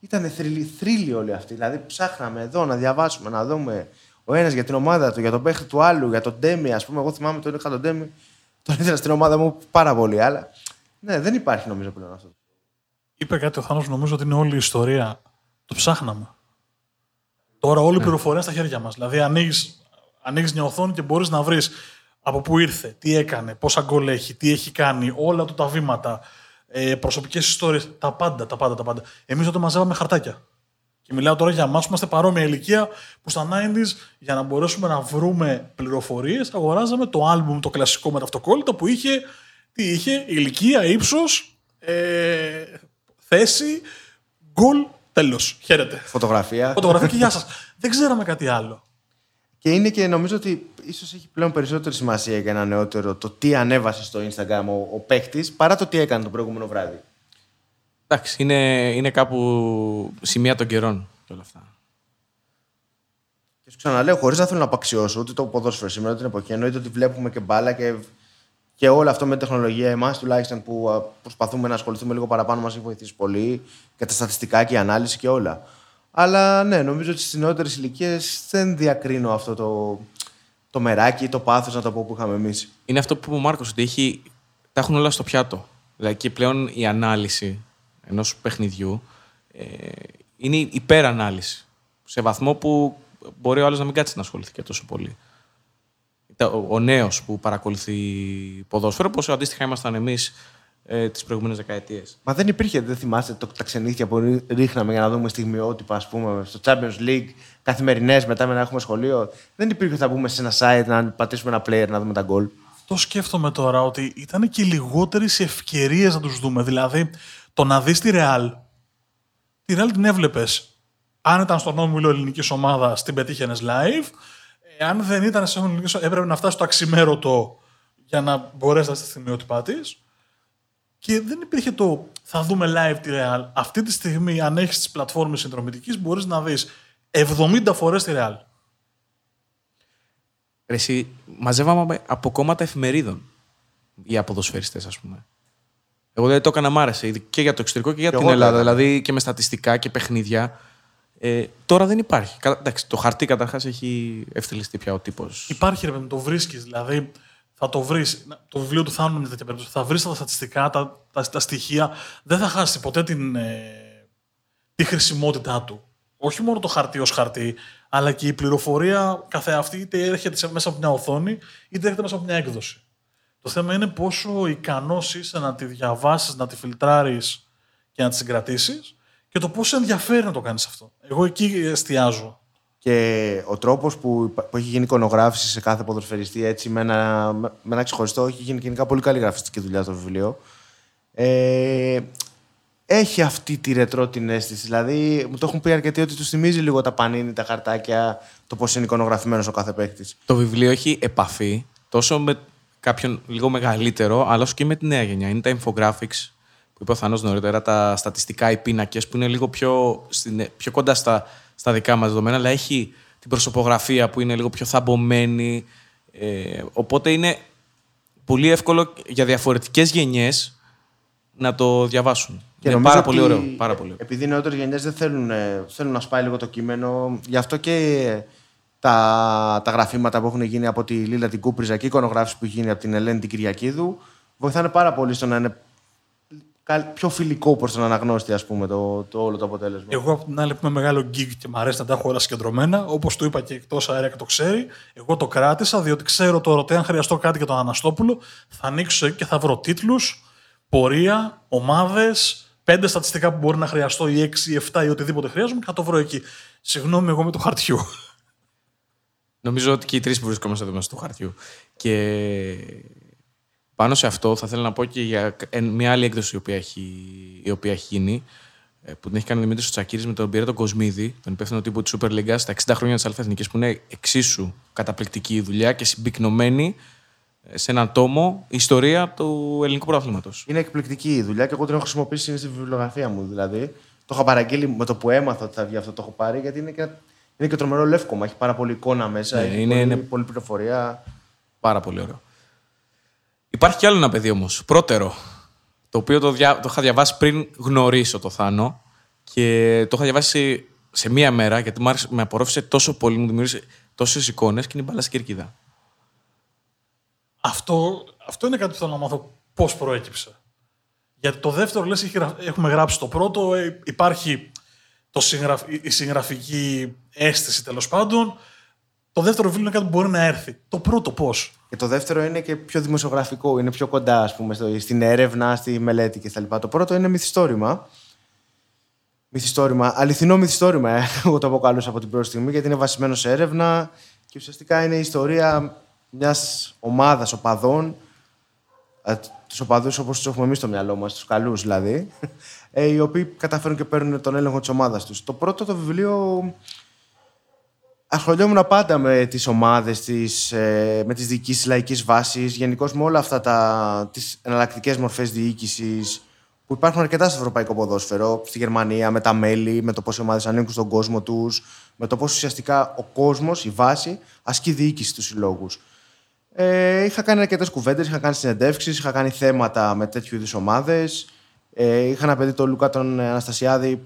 ήταν θρύλοι, θρύλοι όλοι αυτοί. Δηλαδή, ψάχναμε εδώ να διαβάσουμε, να δούμε ο ένας για την ομάδα του, για τον παίχτη του άλλου, για τον Ντέμι. Α πούμε, εγώ θυμάμαι τον είχα τον Ντέμι, τον ήθελα στην ομάδα μου πάρα πολύ. Αλλά ναι, δεν υπάρχει νομίζω πλέον αυτό. Είπε κάτι ο Θάνος, νομίζω ότι είναι όλη η ιστορία. Το ψάχναμε. Τώρα όλη η πληροφορία στα χέρια μας. Δηλαδή ανοίγεις, ανοίγεις μια οθόνη και μπορείς να βρεις από πού ήρθε, τι έκανε, πόσα γκολ έχει, τι έχει κάνει, όλα του τα βήματα, ε, προσωπικές ιστορίες, τα πάντα, τα πάντα, τα πάντα. Εμείς τότε μαζεύαμε χαρτάκια. Και μιλάω τώρα για εμάς που είμαστε παρόμοια ηλικία που στα 90s για να μπορέσουμε να βρούμε πληροφορίες αγοράζαμε το άλμπουμ το κλασικό με τα αυτοκόλλητα που είχε, τι είχε, ηλικία, ύψος, ε, θέση, γκολ, τέλος. Χαίρετε. Φωτογραφία. Φωτογραφία και γεια σας. Δεν ξέραμε κάτι άλλο. Και είναι και νομίζω ότι ίσως έχει πλέον περισσότερη σημασία για ένα νεότερο το τι ανέβασε στο Instagram ο, ο παίχτης παρά το τι έκανε το προηγούμενο βράδυ. Εντάξει, είναι, είναι κάπου σημεία των καιρών και όλα αυτά. Και σου ξαναλέω, χωρίς να θέλω να απαξιώσω ούτε το ποδόσφαιρο σήμερα, ούτε την εποχή, εννοείται ότι βλέπουμε και μπάλα και, και όλο αυτό με τεχνολογία. Εμάς τουλάχιστον που α, προσπαθούμε να ασχοληθούμε λίγο παραπάνω, μας έχει βοηθήσει πολύ και τα στατιστικά και η ανάλυση και όλα. Αλλά ναι, νομίζω ότι στις νεότερες ηλικίες δεν διακρίνω αυτό το, το μεράκι, το πάθος να το πω που είχαμε εμείς. Είναι αυτό που είπε ο Μάρκος, ότι έχει, τα έχουν όλα στο πιάτο. Δηλαδή και πλέον η ανάλυση ενός παιχνιδιού ε, είναι υπερανάλυση. Σε βαθμό που μπορεί ο άλλος να μην κάτσει να ασχοληθεί και τόσο πολύ. Τα- Ο, ο νέος που παρακολουθεί ποδόσφαιρο, όπω αντίστοιχα ήμασταν εμείς ε, τις προηγούμενες δεκαετίες. Μα δεν υπήρχε, δεν θυμάστε το, τα ξενύχια που ρί- ρίχναμε για να δούμε στιγμιότυπα, ας πούμε, στο Champions League, καθημερινές μετά με να έχουμε σχολείο. Δεν υπήρχε ότι θα μπούμε σε ένα site να πατήσουμε ένα player να δούμε τα γκολ. Το σκέφτομαι τώρα ότι ήταν και λιγότερες οι ευκαιρίες να τους δούμε. Δηλαδή, το να δεις τη Real. Τη Real την έβλεπες. Αν ήταν στον όμιλο ελληνικής ομάδας, την πετύχαινες live. Ε, αν δεν ήταν σε όμιλο ελληνική έπρεπε να φτάσει στο αξιμέρωτο για να μπορέσει να στη στιγμιότυπά τη. Και δεν υπήρχε το θα δούμε live τη Real. Αυτή τη στιγμή, αν έχεις τις πλατφόρμες συνδρομητικής, μπορείς να δεις 70 φορές τη Real. Ρε, Εσύ, μαζεύαμε από κόμματα εφημερίδων οι αποδοσφαιριστές, ας πούμε. Εγώ δηλαδή το έκανα, μ' άρεσε και για το εξωτερικό και για Και την εγώ το Ελλάδα. έκανα. Δηλαδή και με στατιστικά και παιχνίδια. Ε, τώρα δεν υπάρχει. Κα- εντάξει, το χαρτί καταρχάς έχει ευθυλιστεί πια ο τύπος. Υπάρχει ρε παιδί, μου, το βρίσκεις. Δηλαδή, θα το βρεις. Το βιβλίο του Θάνου είναι μια τέτοια περίπτωση. Θα βρεις τα στατιστικά, τα, τα, τα στοιχεία. Δεν θα χάσεις ποτέ την, ε, τη χρησιμότητά του. όχι μόνο το χαρτί ως χαρτί, αλλά και η πληροφορία καθεαυτή είτε έρχεται μέσα από μια οθόνη, είτε έρχεται μέσα από μια έκδοση. Το θέμα είναι πόσο ικανός είσαι να τη διαβάσεις, να τη φιλτράρεις και να τη συγκρατήσεις και το πόσο ενδιαφέρει να το κάνεις αυτό. Εγώ εκεί εστιάζω. Και ο τρόπος που, που έχει γίνει εικονογράφηση σε κάθε ποδοσφαιριστή έτσι με ένα, με ένα ξεχωριστό, έχει γίνει γενικά πολύ καλή γραφιστική δουλειά στο βιβλίο. Ε, έχει αυτή τη ρετρό την αίσθηση. Δηλαδή, μου το έχουν πει αρκετοί ότι του θυμίζει λίγο τα πανίνη, τα χαρτάκια, το πώς είναι εικονογραφημένος ο κάθε παίκτης. Το βιβλίο έχει επαφή τόσο με κάποιον λίγο μεγαλύτερο, αλλά όσο και με τη νέα γενιά. Είναι τα infographics που είπε ο Θανός νωρίτερα, τα στατιστικά, οι πίνακες που είναι λίγο πιο, πιο κοντά στα, στα δικά μας δεδομένα, αλλά έχει την προσωπογραφία που είναι λίγο πιο θαμπομένη. Ε, οπότε είναι πολύ εύκολο για διαφορετικές γενιές να το διαβάσουν. Και είναι πάρα πολύ ωραίο. Πάρα πολύ. Επειδή οι νεότερες γενιές δεν θέλουν, ε, θέλουν να σπάει λίγο το κείμενο, γι' αυτό και τα, τα γραφήματα που έχουν γίνει από τη Λίλα την Κούπριζα και η εικονογράφηση που έχει γίνει από την Ελένη την Κυριακίδου βοηθάνε πάρα πολύ στο να είναι πιο φιλικό προς τον αναγνώστη, ας πούμε, το, το όλο το αποτέλεσμα. Εγώ από την άλλη που είμαι μεγάλο γκίγκ και μου αρέσει να τα έχω όλα συγκεντρωμένα, όπως το είπα και εκτός αέρα και το ξέρει, εγώ το κράτησα διότι ξέρω τώρα ότι αν χρειαστώ κάτι για τον Αναστόπουλο, θα ανοίξω και θα βρω τίτλους, πορεία, ομάδες, πέντε στατιστικά που μπορεί να χρειαστώ, ή έξι, ή εφτά ή οτιδήποτε χρειάζομαι και θα το βρω εκεί. Συγγνώμη, εγώ με το χαρτιού. Νομίζω ότι και οι τρεις που βρισκόμαστε εδώ μέσα του χαρτιού. Και πάνω σε αυτό θα ήθελα να πω και για μια άλλη έκδοση η οποία έχει, η οποία έχει γίνει, ε, που την έχει κάνει ο Δημήτρης Τσακύρης με τον Πιέρετο Κοσμίδη, τον υπεύθυνο τύπου της Super League στα 60 χρόνια της Αλφα που είναι εξίσου καταπληκτική η δουλειά και συμπυκνωμένη ε, σε έναν τόμο ιστορία του ελληνικού πρωταθλήματος. Είναι εκπληκτική η δουλειά και εγώ την έχω χρησιμοποιήσει στη βιβλιογραφία μου. Δηλαδή, το είχα παραγγείλει με το που έμαθα ότι θα βγει αυτό, το έχω πάρει γιατί είναι και, είναι και τρομερό λεύκομα. Έχει πάρα πολύ εικόνα μέσα, ναι, έχει είναι, πολύ, είναι... πολύ πληροφορία. Πάρα πολύ ωραίο. Υπάρχει κι άλλο ένα παιδί όμως, πρώτερο, το οποίο το, δια... το είχα διαβάσει πριν γνωρίσω το Θάνο και το είχα διαβάσει σε μία μέρα γιατί μου με απορρόφησε τόσο πολύ, μου δημιούργησε τόσες εικόνες και είναι η μπάλα στην κερκίδα. Αυτό, αυτό είναι κάτι που θέλω να μάθω πώς προέκυψε. Γιατί το δεύτερο, λες, έχουμε γράψει το πρώτο, ε, υπάρχει το συγγραφ, η συγγραφική αίσθηση τέλος πάντων. Το δεύτερο βιβλίο είναι κάτι που μπορεί να έρθει. Το πρώτο πώς. Και το δεύτερο είναι και πιο δημοσιογραφικό, είναι πιο κοντά ας πούμε, στην έρευνα, στη μελέτη κτλ. Το πρώτο είναι μυθιστόρημα. Μυθιστόρημα, αληθινό μυθιστόρημα, ε, <laughs> εγώ το αποκαλούσα από την πρώτη στιγμή, γιατί είναι βασισμένο σε έρευνα και ουσιαστικά είναι η ιστορία μιας ομάδας οπαδών, ε, τους οπαδούς όπως τους έχουμε εμείς στο μυαλό μας, τους καλούς δηλαδή, <laughs> ε, οι οποίοι καταφέρουν και παίρνουν τον έλεγχο της ομάδας τους. Το πρώτο το βιβλίο ασχολιόμουν πάντα με τις ομάδες, τις, ε, με τις διοικήσεις λαϊκής βάσης, γενικώς με όλα αυτά τα, τις εναλλακτικές μορφές διοίκησης που υπάρχουν αρκετά στο ευρωπαϊκό ποδόσφαιρο, στη Γερμανία, με τα μέλη, με το πώς οι ομάδες ανήκουν στον κόσμο τους, με το πώς ουσιαστικά ο κόσμος, η βάση, ασκεί διοίκηση στους συλλόγους. Ε, είχα κάνει αρκετές κουβέντες, είχα κάνει συνεντεύξεις, είχα κάνει θέματα με τέτοιου είδους ομάδες. Ε, είχα ένα παιδί, τον Λούκα τον Αναστασιάδη,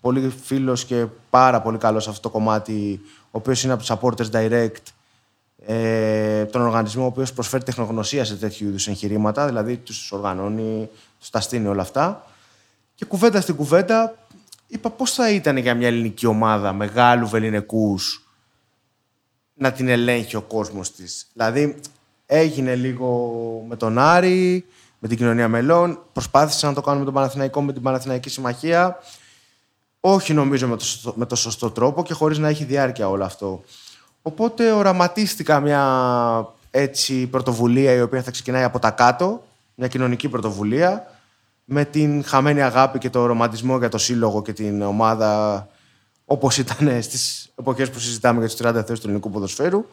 πολύ φίλος και πάρα πολύ καλός σε αυτό το κομμάτι, ο οποίος είναι από τους Supporters Direct, ε, τον οργανισμό ο οποίος προσφέρει τεχνογνωσία σε τέτοιου είδους εγχειρήματα, δηλαδή τους οργανώνει, τους τα στείνει όλα αυτά. Και κουβέντα στην κουβέντα, είπα πώς θα ήταν για μια ελληνική ομάδα μεγάλου βεληνικούς να την ελέγχει ο κόσμος της; Δηλαδή, έγινε λίγο με τον Άρη, με την κοινωνία μελών. Προσπάθησε να το κάνουμε με τον Παναθηναϊκό, με την Παναθηναϊκή Συμμαχία όχι νομίζω με το, σωστό, με το σωστό τρόπο και χωρίς να έχει διάρκεια όλο αυτό. Οπότε οραματίστηκα μια έτσι πρωτοβουλία η οποία θα ξεκινάει από τα κάτω, μια κοινωνική πρωτοβουλία, με την χαμένη αγάπη και το ρομαντισμό για το σύλλογο και την ομάδα όπως ήταν στις εποχές που συζητάμε για τους 30 θέσεις του ελληνικού ποδοσφαίρου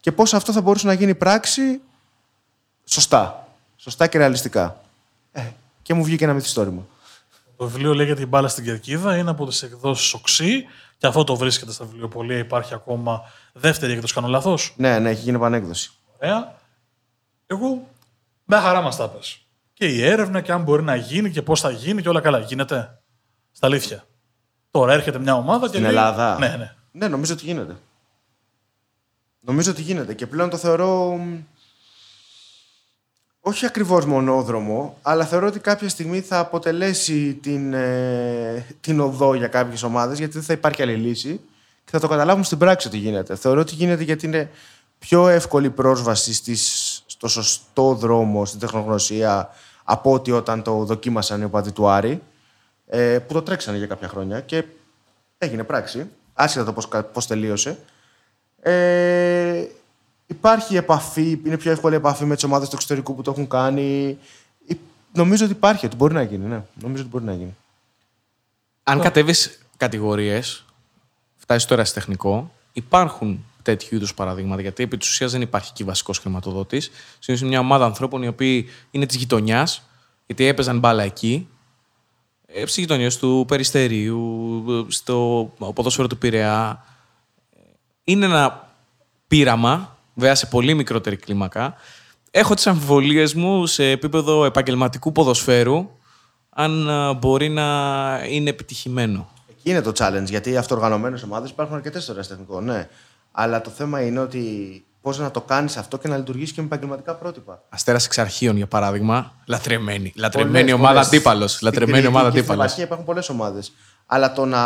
και πώς αυτό θα μπορούσε να γίνει πράξη σωστά. Σωστά και ρεαλιστικά. Ε, και μου βγήκε ένα μυθιστόρημα. Το βιβλίο λέγεται Η μπάλα στην κερκίδα, είναι από τις εκδόσεις Οξύ και αυτό το βρίσκεται στα βιβλιοπολία. Υπάρχει ακόμα δεύτερη έκδοση, κάνω λάθος; Ναι, ναι, έχει γίνει επανέκδοση. Ωραία. Εγώ με χαρά μας τα πες. Και η έρευνα και αν μπορεί να γίνει και πώς θα γίνει και όλα καλά. Γίνεται; Στα αλήθεια. Τώρα έρχεται μια ομάδα Στην και. Στην Ελλάδα; Ναι, ναι. Ναι, νομίζω ότι γίνεται. Νομίζω ότι γίνεται και πλέον το θεωρώ όχι ακριβώς μονόδρομο, αλλά θεωρώ ότι κάποια στιγμή θα αποτελέσει την, ε, την οδό για κάποιες ομάδες, γιατί δεν θα υπάρχει άλλη λύση και θα το καταλάβουν στην πράξη ότι γίνεται. Θεωρώ ότι γίνεται γιατί είναι πιο εύκολη πρόσβαση στις, στο σωστό δρόμο, στην τεχνογνωσία, από ότι όταν το δοκίμασαν οι οπαδοί του Άρη, ε, που το τρέξανε για κάποια χρόνια και έγινε πράξη, άσχετα το πώς, πώς τελείωσε. Ε, υπάρχει επαφή, είναι πιο εύκολη επαφή με τις ομάδες του εξωτερικού που το έχουν κάνει. Νομίζω ότι υπάρχει, ότι μπορεί να γίνει. Ναι. Νομίζω ότι μπορεί να γίνει. Αν oh. κατέβεις κατηγορίες, φτάσεις τώρα σε τεχνικό, υπάρχουν τέτοιου είδους παραδείγματα. Γιατί επί της ουσίας δεν υπάρχει εκεί βασικός χρηματοδότης. Συνήθως είναι μια ομάδα ανθρώπων οι οποίοι είναι της γειτονιάς, γιατί έπαιζαν μπάλα εκεί, ε, στις γειτονιές του Περιστερίου, στο ποδόσφαιρο του Πειραιά. Είναι ένα πείραμα βέβαια σε πολύ μικρότερη κλίμακα. Έχω τις αμφιβολίες μου σε επίπεδο επαγγελματικού ποδοσφαίρου αν ε, μπορεί να είναι επιτυχημένο. Εκεί είναι το challenge, γιατί οι αυτοοργανωμένες ομάδες υπάρχουν αρκετές στο τεχνικό, ναι. Αλλά το θέμα είναι ότι πώς να το κάνεις αυτό και να λειτουργήσει και με επαγγελματικά πρότυπα. Αστέρα εξαρχείων, για παράδειγμα, λατρεμένη. Λατρεμένη ομάδα αντίπαλος. Λατρεμένη ομάδα αντίπαλος. Στην υπάρχουν πολλές ομάδες. Αλλά το να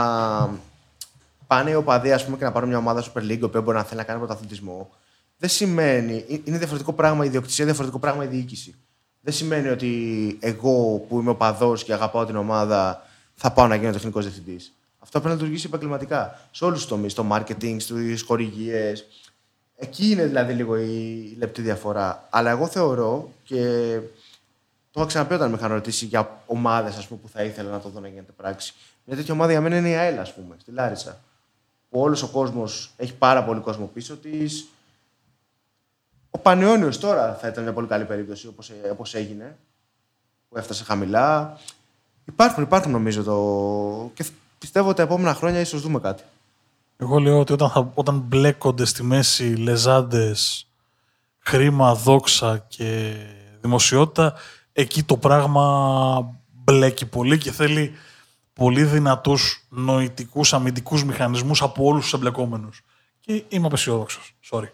πάνε οι οπαδοί πούμε, και να πάρουν μια ομάδα Super League, η οποία μπορεί να θέλει να κάνει πρωταθλητισμό, δεν σημαίνει. Είναι διαφορετικό πράγμα η ιδιοκτησία, διαφορετικό πράγμα η διοίκηση. Δεν σημαίνει ότι εγώ που είμαι οπαδό και αγαπάω την ομάδα θα πάω να γίνω τεχνικός διευθυντής. Αυτό πρέπει να λειτουργήσει επαγγελματικά. Σε όλους τους τομείς. Στο marketing, στις χορηγίες. Εκεί είναι δηλαδή λίγο η λεπτή διαφορά. Αλλά εγώ θεωρώ και το είχα ξαναπεί όταν με είχαν ρωτήσει για ομάδες που θα ήθελα να το δω να γίνεται πράξη. Μια τέτοια ομάδα για μένα είναι η ΑΕΛ, ας πούμε, στη Λάρισα. Που όλος ο κόσμος έχει πάρα πολύ κόσμο πίσω της ο Πανιόνιο τώρα θα ήταν μια πολύ καλή περίπτωση όπως όπως έγινε, που έφτασε χαμηλά. Υπάρχουν, υπάρχουν νομίζω το... και πιστεύω ότι τα επόμενα χρόνια ίσως δούμε κάτι. Εγώ λέω ότι όταν, θα, όταν μπλέκονται στη μέση λεζάντες, χρήμα, δόξα και δημοσιότητα, εκεί το πράγμα μπλέκει πολύ και θέλει πολύ δυνατούς νοητικούς αμυντικούς μηχανισμούς από όλους τους εμπλεκόμενους. Και είμαι απεσιόδοξος. Sorry.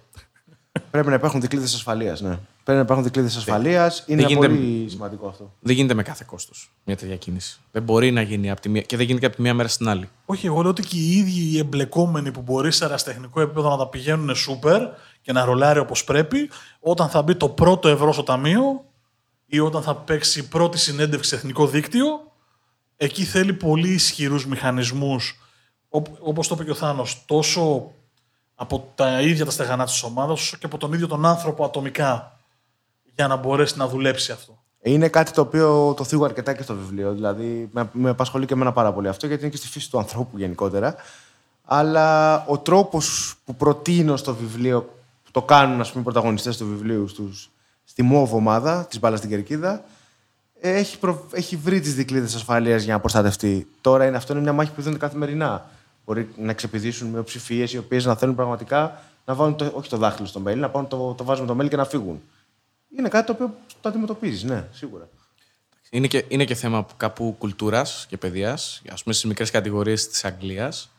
Πρέπει να υπάρχουν δικλείδες ασφαλείας. Ναι. Πρέπει να υπάρχουν δικλείδες ασφαλείας. Είναι γίνεται... πολύ σημαντικό αυτό. Δεν γίνεται με κάθε κόστος μια τέτοια κίνηση. Δεν μπορεί να γίνει από τη μία... και δεν γίνεται και από τη μία μέρα στην άλλη. Όχι, εγώ λέω ότι και οι ίδιοι οι εμπλεκόμενοι που μπορεί σε αεραστεχνικό επίπεδο να τα πηγαίνουν σούπερ και να ρολάρει όπως πρέπει, όταν θα μπει το πρώτο ευρώ στο ταμείο ή όταν θα παίξει η πρώτη συνέντευξη σε εθνικό δίκτυο, εκεί θέλει πολύ ισχυρούς μηχανισμούς. Όπως το είπε και ο Θάνος, τόσο από τα ίδια τα στεγανά της ομάδας, όσο και από τον ίδιο τον άνθρωπο ατομικά, για να μπορέσει να δουλέψει αυτό. Είναι κάτι το οποίο το θίγω αρκετά και στο βιβλίο. Δηλαδή, με, με απασχολεί και εμένα πάρα πολύ αυτό, γιατί είναι και στη φύση του ανθρώπου γενικότερα. Αλλά ο τρόπος που προτείνω στο βιβλίο, που το κάνουν ας πούμε, οι πρωταγωνιστές του βιβλίου στους, στη ΜΟΒ ομάδα της μπάλας στην Κερκίδα, έχει, προ... έχει βρει τις δικλείδες ασφαλείας για να προστατευτεί. Τώρα είναι, αυτό είναι μια μάχη που δίνεται καθημερινά. Μπορεί να ξεπηδήσουν με ψηφίε οι οποίες να θέλουν πραγματικά να βάλουν το, όχι το δάχτυλο στο mail, να πάνε το, το βάζουν το mail και να φύγουν. Είναι κάτι το οποίο το αντιμετωπίζεις, ναι, σίγουρα. Είναι και, είναι και θέμα κάπου κουλτούρας και παιδείας. Α πούμε στις μικρές κατηγορίες της Αγγλίας.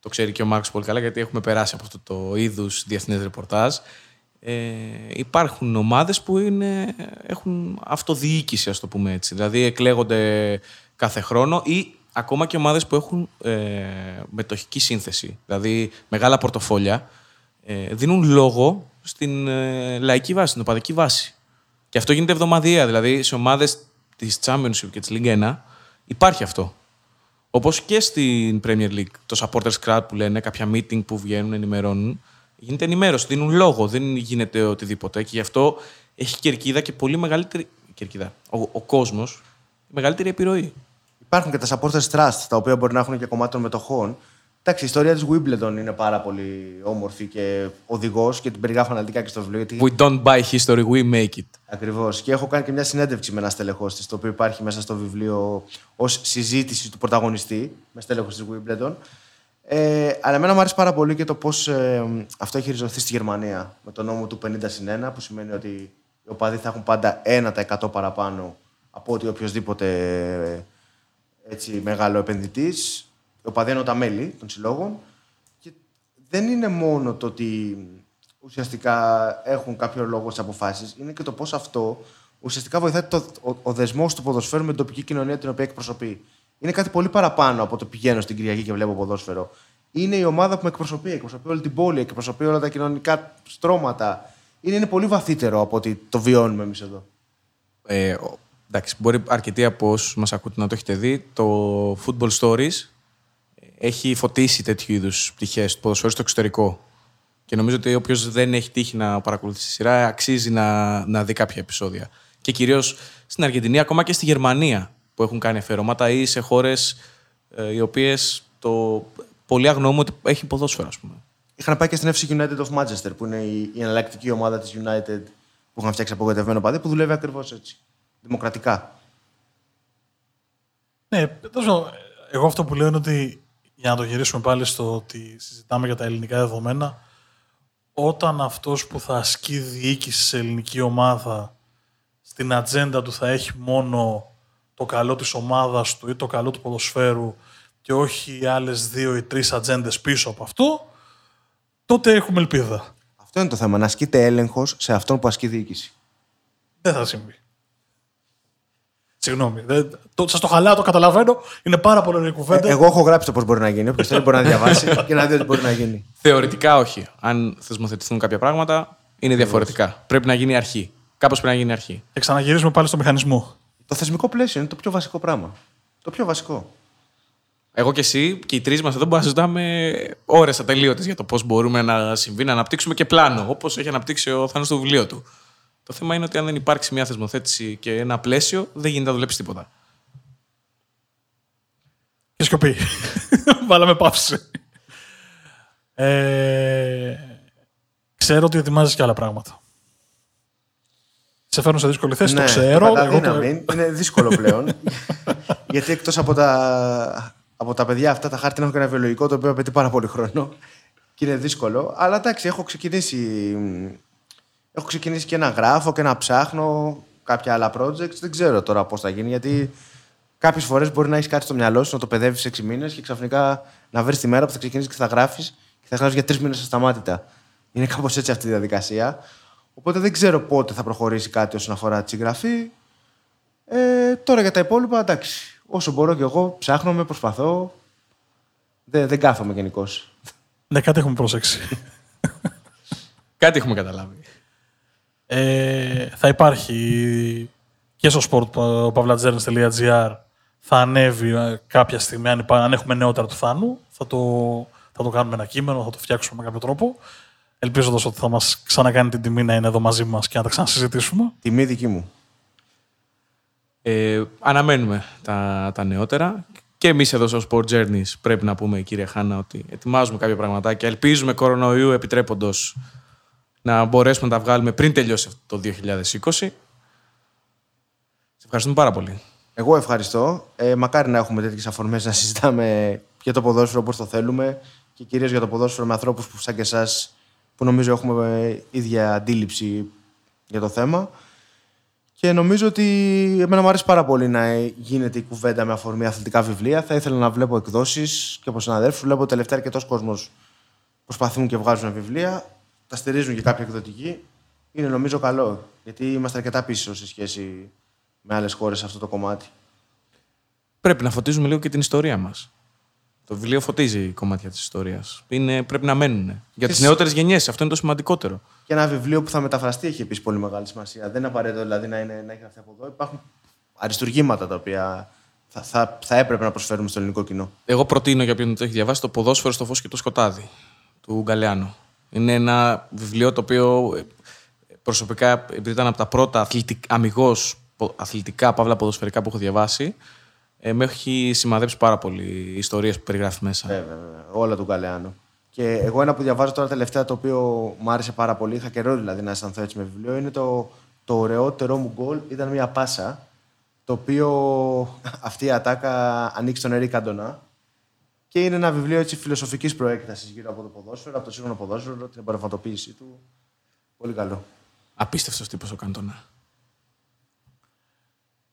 Το ξέρει και ο Μάρκος πολύ καλά, γιατί έχουμε περάσει από αυτό το είδους διεθνές ρεπορτάζ. Ε, υπάρχουν ομάδες που είναι, έχουν αυτοδιοίκηση, ας το πούμε έτσι. Δηλαδή εκλέγονται κάθε χρόνο ή ακόμα και ομάδες που έχουν ε, μετοχική σύνθεση, δηλαδή μεγάλα πορτοφόλια, ε, δίνουν λόγο στην ε, λαϊκή βάση, στην οπαδική βάση. Και αυτό γίνεται εβδομαδιαία, δηλαδή σε ομάδες της Championship και της League 1 υπάρχει αυτό. Όπως και στην Premier League, το Supporters Crowd που λένε, κάποια meeting που βγαίνουν, ενημερώνουν, γίνεται ενημέρωση, δίνουν λόγο, δεν γίνεται οτιδήποτε. Και γι' αυτό έχει κερκίδα και πολύ μεγαλύτερη. Κερκίδα. Ο, ο κόσμος μεγαλύτερη επιρροή. Υπάρχουν και τα supporters trust, τα οποία μπορεί να έχουν και κομμάτι των μετοχών. Εντάξει, η ιστορία της Wimbledon είναι πάρα πολύ όμορφη και οδηγός και την περιγράφω αναλυτικά και στο βιβλίο. We don't buy history, we make it. Ακριβώς. Και έχω κάνει και μια συνέντευξη με ένα στελεχός της, το οποίο υπάρχει μέσα στο βιβλίο ως συζήτηση του πρωταγωνιστή με στέλεχος της Wimbledon. Ε, αλλά εμένα μου άρεσε πάρα πολύ και το πώς ε, αυτό έχει ριζωθεί στη Γερμανία με τον νόμο του 50 συν 1, που σημαίνει ότι οι οπαδοί θα έχουν πάντα 1% παραπάνω από ότι οποιοδήποτε έτσι, μεγάλο επενδυτής. Ο Παδένο τα μέλη των συλλόγων. Και δεν είναι μόνο το ότι ουσιαστικά έχουν κάποιο λόγο στις αποφάσεις, είναι και το πώς αυτό ουσιαστικά βοηθάει το, ο, ο δεσμός του ποδοσφαίρου με την τοπική κοινωνία την οποία εκπροσωπεί. Είναι κάτι πολύ παραπάνω από το πηγαίνω στην Κυριακή και βλέπω ποδόσφαιρο. Είναι η ομάδα που με εκπροσωπεί. Εκπροσωπεί όλη την πόλη, εκπροσωπεί όλα τα κοινωνικά στρώματα. Είναι, είναι πολύ βαθύτερο από ότι το βιώνουμε εμείς εδώ. Ε, ο- εντάξει, μπορεί αρκετοί από όσους μας ακούτε να το έχετε δει. Το Football Stories έχει φωτίσει τέτοιου είδους πτυχές του ποδοσφαίρου στο εξωτερικό. Και νομίζω ότι όποιος δεν έχει τύχει να παρακολουθήσει τη σειρά, αξίζει να, να δει κάποια επεισόδια. Και κυρίως στην Αργεντινή, ακόμα και στη Γερμανία, που έχουν κάνει αφιερώματα ή σε χώρες οι οποίες το πολύ αγνοούμε ότι έχει ποδόσφαιρο, ας πούμε. Είχαν πάει και στην FC United of Manchester, που είναι η, η εναλλακτική ομάδα της United που είχαν φτιάξει απογοητευμένο παδί, που δουλεύει ακριβώς έτσι. Δημοκρατικά. Ναι, τέλος πάντων, εγώ αυτό που λέω είναι ότι για να το γυρίσουμε πάλι στο ότι συζητάμε για τα ελληνικά δεδομένα, όταν αυτός που θα ασκεί διοίκηση σε ελληνική ομάδα στην ατζέντα του θα έχει μόνο το καλό της ομάδας του ή το καλό του ποδοσφαίρου και όχι άλλες δύο ή τρεις ατζέντες πίσω από αυτό, τότε έχουμε ελπίδα. Αυτό είναι το θέμα. Να ασκείται έλεγχος σε αυτόν που ασκεί διοίκηση. Δεν θα συμβεί. Συγγνώμη. Δεν, το, σας το χαλάω, το καταλαβαίνω. Είναι πάρα πολύ ωραία κουβέντα. Ε, εγώ έχω γράψει το πώς μπορεί να γίνει. Όποιος θέλει μπορεί να διαβάσει και να δει ότι μπορεί να γίνει. Θεωρητικά όχι. Αν θεσμοθετηθούν κάποια πράγματα, είναι διαφορετικά. Πρέπει να γίνει αρχή. Κάπως πρέπει να γίνει αρχή. Και ξαναγυρίζουμε πάλι στο μηχανισμό. Το θεσμικό πλαίσιο είναι το πιο βασικό πράγμα. Το πιο βασικό. Εγώ και εσύ και οι τρεις μας εδώ μπορούμε να συζητάμε ώρες ατελείωτες για το πώς μπορούμε να συμβεί, να αναπτύξουμε και πλάνο, όπως έχει αναπτύξει ο Θάνο στο βιβλίο του. Το θέμα είναι ότι αν δεν υπάρξει μια θεσμοθέτηση και ένα πλαίσιο, δεν γίνεται να δουλέψεις τίποτα. Και σιωπή. <laughs> Βάλαμε παύση. Ε, ξέρω ότι ετοιμάζεις και άλλα πράγματα. Σε φέρνω σε δύσκολη θέση, το ξέρω. κατά Εγώ το- δύναμη. Είναι δύσκολο πλέον. <laughs> γιατί εκτός από τα, από τα παιδιά αυτά, τα χάρτινα έχουν και ένα βιολογικό το οποίο απαιτεί πάρα πολύ χρόνο. Και είναι δύσκολο. Αλλά εντάξει, έχω ξεκινήσει. Έχω ξεκινήσει και ένα γράφω και να ψάχνω κάποια άλλα projects. Δεν ξέρω τώρα πώς θα γίνει. Γιατί κάποιες φορές μπορεί να έχεις κάτι στο μυαλό σου, να το παιδεύεις 6 μήνες και ξαφνικά να βρεις τη μέρα που θα ξεκινήσεις και θα γράφεις και θα γράφεις για τρεις μήνες ασταμάτητα. Είναι κάπως έτσι αυτή η διαδικασία. Οπότε δεν ξέρω πότε θα προχωρήσει κάτι όσον αφορά τη συγγραφή. Ε, τώρα για τα υπόλοιπα, εντάξει. Όσο μπορώ κι εγώ, ψάχνομαι, προσπαθώ. Δεν, δεν κάθομαι γενικώς. Ναι, κάτι έχουμε προσέξει. Κάτι έχουμε καταλάβει. Ε, θα υπάρχει και στο sport.pavlatζέρνες.gr θα ανέβει ε, κάποια στιγμή, αν, υπά- αν έχουμε νεότερα του Θάνου, θα το, θα το κάνουμε ένα κείμενο, θα το φτιάξουμε με κάποιο τρόπο. Ελπίζοντας ότι θα μας ξανακάνει την τιμή να είναι εδώ μαζί μας και να τα ξανασυζητήσουμε. Τιμή δική μου. Ε, αναμένουμε τα, τα νεότερα. Και εμείς εδώ στο Sport Journeys πρέπει να πούμε, κύριε Χάνα, ότι ετοιμάζουμε κάποια πραγματάκια. Ελπίζουμε κορονοϊού επιτρέποντος να μπορέσουμε να τα βγάλουμε πριν τελειώσει αυτό το 2020. Σε ευχαριστούμε πάρα πολύ. Εγώ ευχαριστώ. Ε, μακάρι να έχουμε τέτοιες αφορμές να συζητάμε για το ποδόσφαιρο όπως το θέλουμε και κυρίως για το ποδόσφαιρο με ανθρώπους που σαν και εσάς που νομίζω έχουμε ίδια αντίληψη για το θέμα. Και νομίζω ότι εμένα μου αρέσει πάρα πολύ να γίνεται η κουβέντα με αφορμή αθλητικά βιβλία. Θα ήθελα να βλέπω εκδόσεις και από συναδέλφους. Βλέπω τελευταία αρκετός κόσμος προσπαθούν και βγάζουν βιβλία. Τα στηρίζουν και κάποια εκδοτική. Είναι νομίζω καλό. Γιατί είμαστε αρκετά πίσω σε σχέση με άλλες χώρες σε αυτό το κομμάτι. Πρέπει να φωτίζουμε λίγο και την ιστορία μας. Το βιβλίο φωτίζει κομμάτια της ιστορίας. Πρέπει να μένουν. Για τις Και νεότερες γενιές, αυτό είναι το σημαντικότερο. Και ένα βιβλίο που θα μεταφραστεί έχει επίσης πολύ μεγάλη σημασία. Δεν είναι απαραίτητο δηλαδή να, είναι, να έχει γραφτεί από εδώ. Υπάρχουν αριστουργήματα τα οποία θα, θα, θα έπρεπε να προσφέρουμε στο ελληνικό κοινό. Εγώ προτείνω για ποιον δεν το έχει διαβάσει το Ποδόσφαιρο στο φως και το σκοτάδι του Γκαλεάνο. Είναι ένα βιβλίο το οποίο ε, προσωπικά, επειδή ήταν από τα πρώτα αθλητικ, αμυγός πο- αθλητικά παύλα ποδοσφαιρικά που έχω διαβάσει, ε, με έχει σημαδέψει πάρα πολύ οι ιστορίες που περιγράφει μέσα. Βέβαια, βέβαια. Όλα του Γκαλεάνου. Και εγώ ένα που διαβάζω τώρα τελευταία το οποίο μου άρεσε πάρα πολύ, είχα καιρό δηλαδή να αισθανθώ έτσι με βιβλίο, είναι το, το ωραιότερό μου γκολ. Ήταν μια πάσα, το οποίο <laughs> αυτή η ατάκα ανοίξει τον Ερή Καντονά. Και είναι ένα βιβλίο έτσι φιλοσοφικής προέκτασης γύρω από το ποδόσφαιρο, από το σύγχρονο ποδόσφαιρο, την εμπορευματοποίησή του. Πολύ καλό. Απίστευτος τύπος ο Καντονά.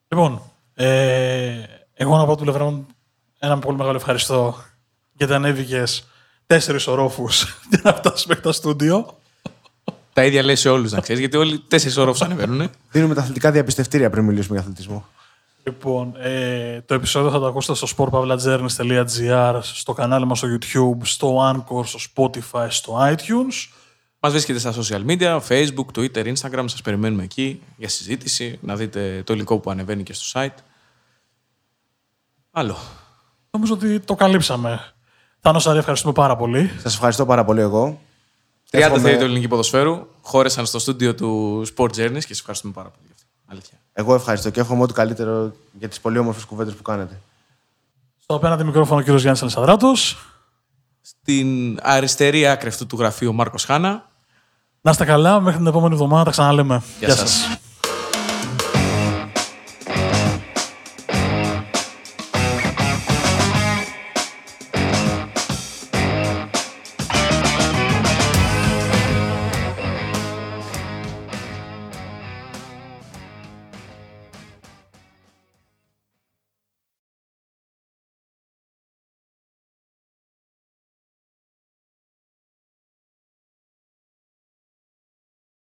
Λοιπόν, ε, εγώ να πω του Λεβρόν ένα πολύ μεγάλο ευχαριστώ γιατί ανέβηκες τέσσερις ορόφους <laughs> για να φτάσεις μέχρι το στούντιο. Τα ίδια λέει σε όλους, να ξέρεις, γιατί όλοι τέσσερις ώρε ανεβαίνουν. Δίνουμε τα αθλητικά διαπιστευτήρια πριν μιλήσουμε για αθλητισμό. Λοιπόν, ε, το επεισόδιο θα το ακούσετε στο sportpavlajourneys.gr, στο κανάλι μας στο YouTube, στο Anchor, στο Spotify, στο iTunes. Μας βρίσκεται στα social media, Facebook, Twitter, Instagram. Σας περιμένουμε εκεί για συζήτηση, να δείτε το υλικό που ανεβαίνει και στο site. Άλλο. Νομίζω ότι το καλύψαμε. Θάνος Σαρή, ευχαριστούμε πάρα πολύ. Σας ευχαριστώ πάρα πολύ εγώ. 30 Εύχομαι- θεοί του ελληνικού ποδοσφαίρου χώρεσαν στο στούντιο του Sport Journeys και σας ευχαριστούμε πάρα πολύ γι' αυτό. Αλήθεια. Εγώ ευχαριστώ και εύχομαι ό,τι καλύτερο για τις πολύ όμορφες κουβέντες που κάνετε. Στο απέναντι μικρόφωνο ο κύριος Γιάννης Αλισαδράτος. Στην αριστερή άκρη αυτού του γραφείου ο Μάρκος Χάνα. Να είστε καλά, μέχρι την επόμενη εβδομάδα τα ξαναλέμε. Γεια σας.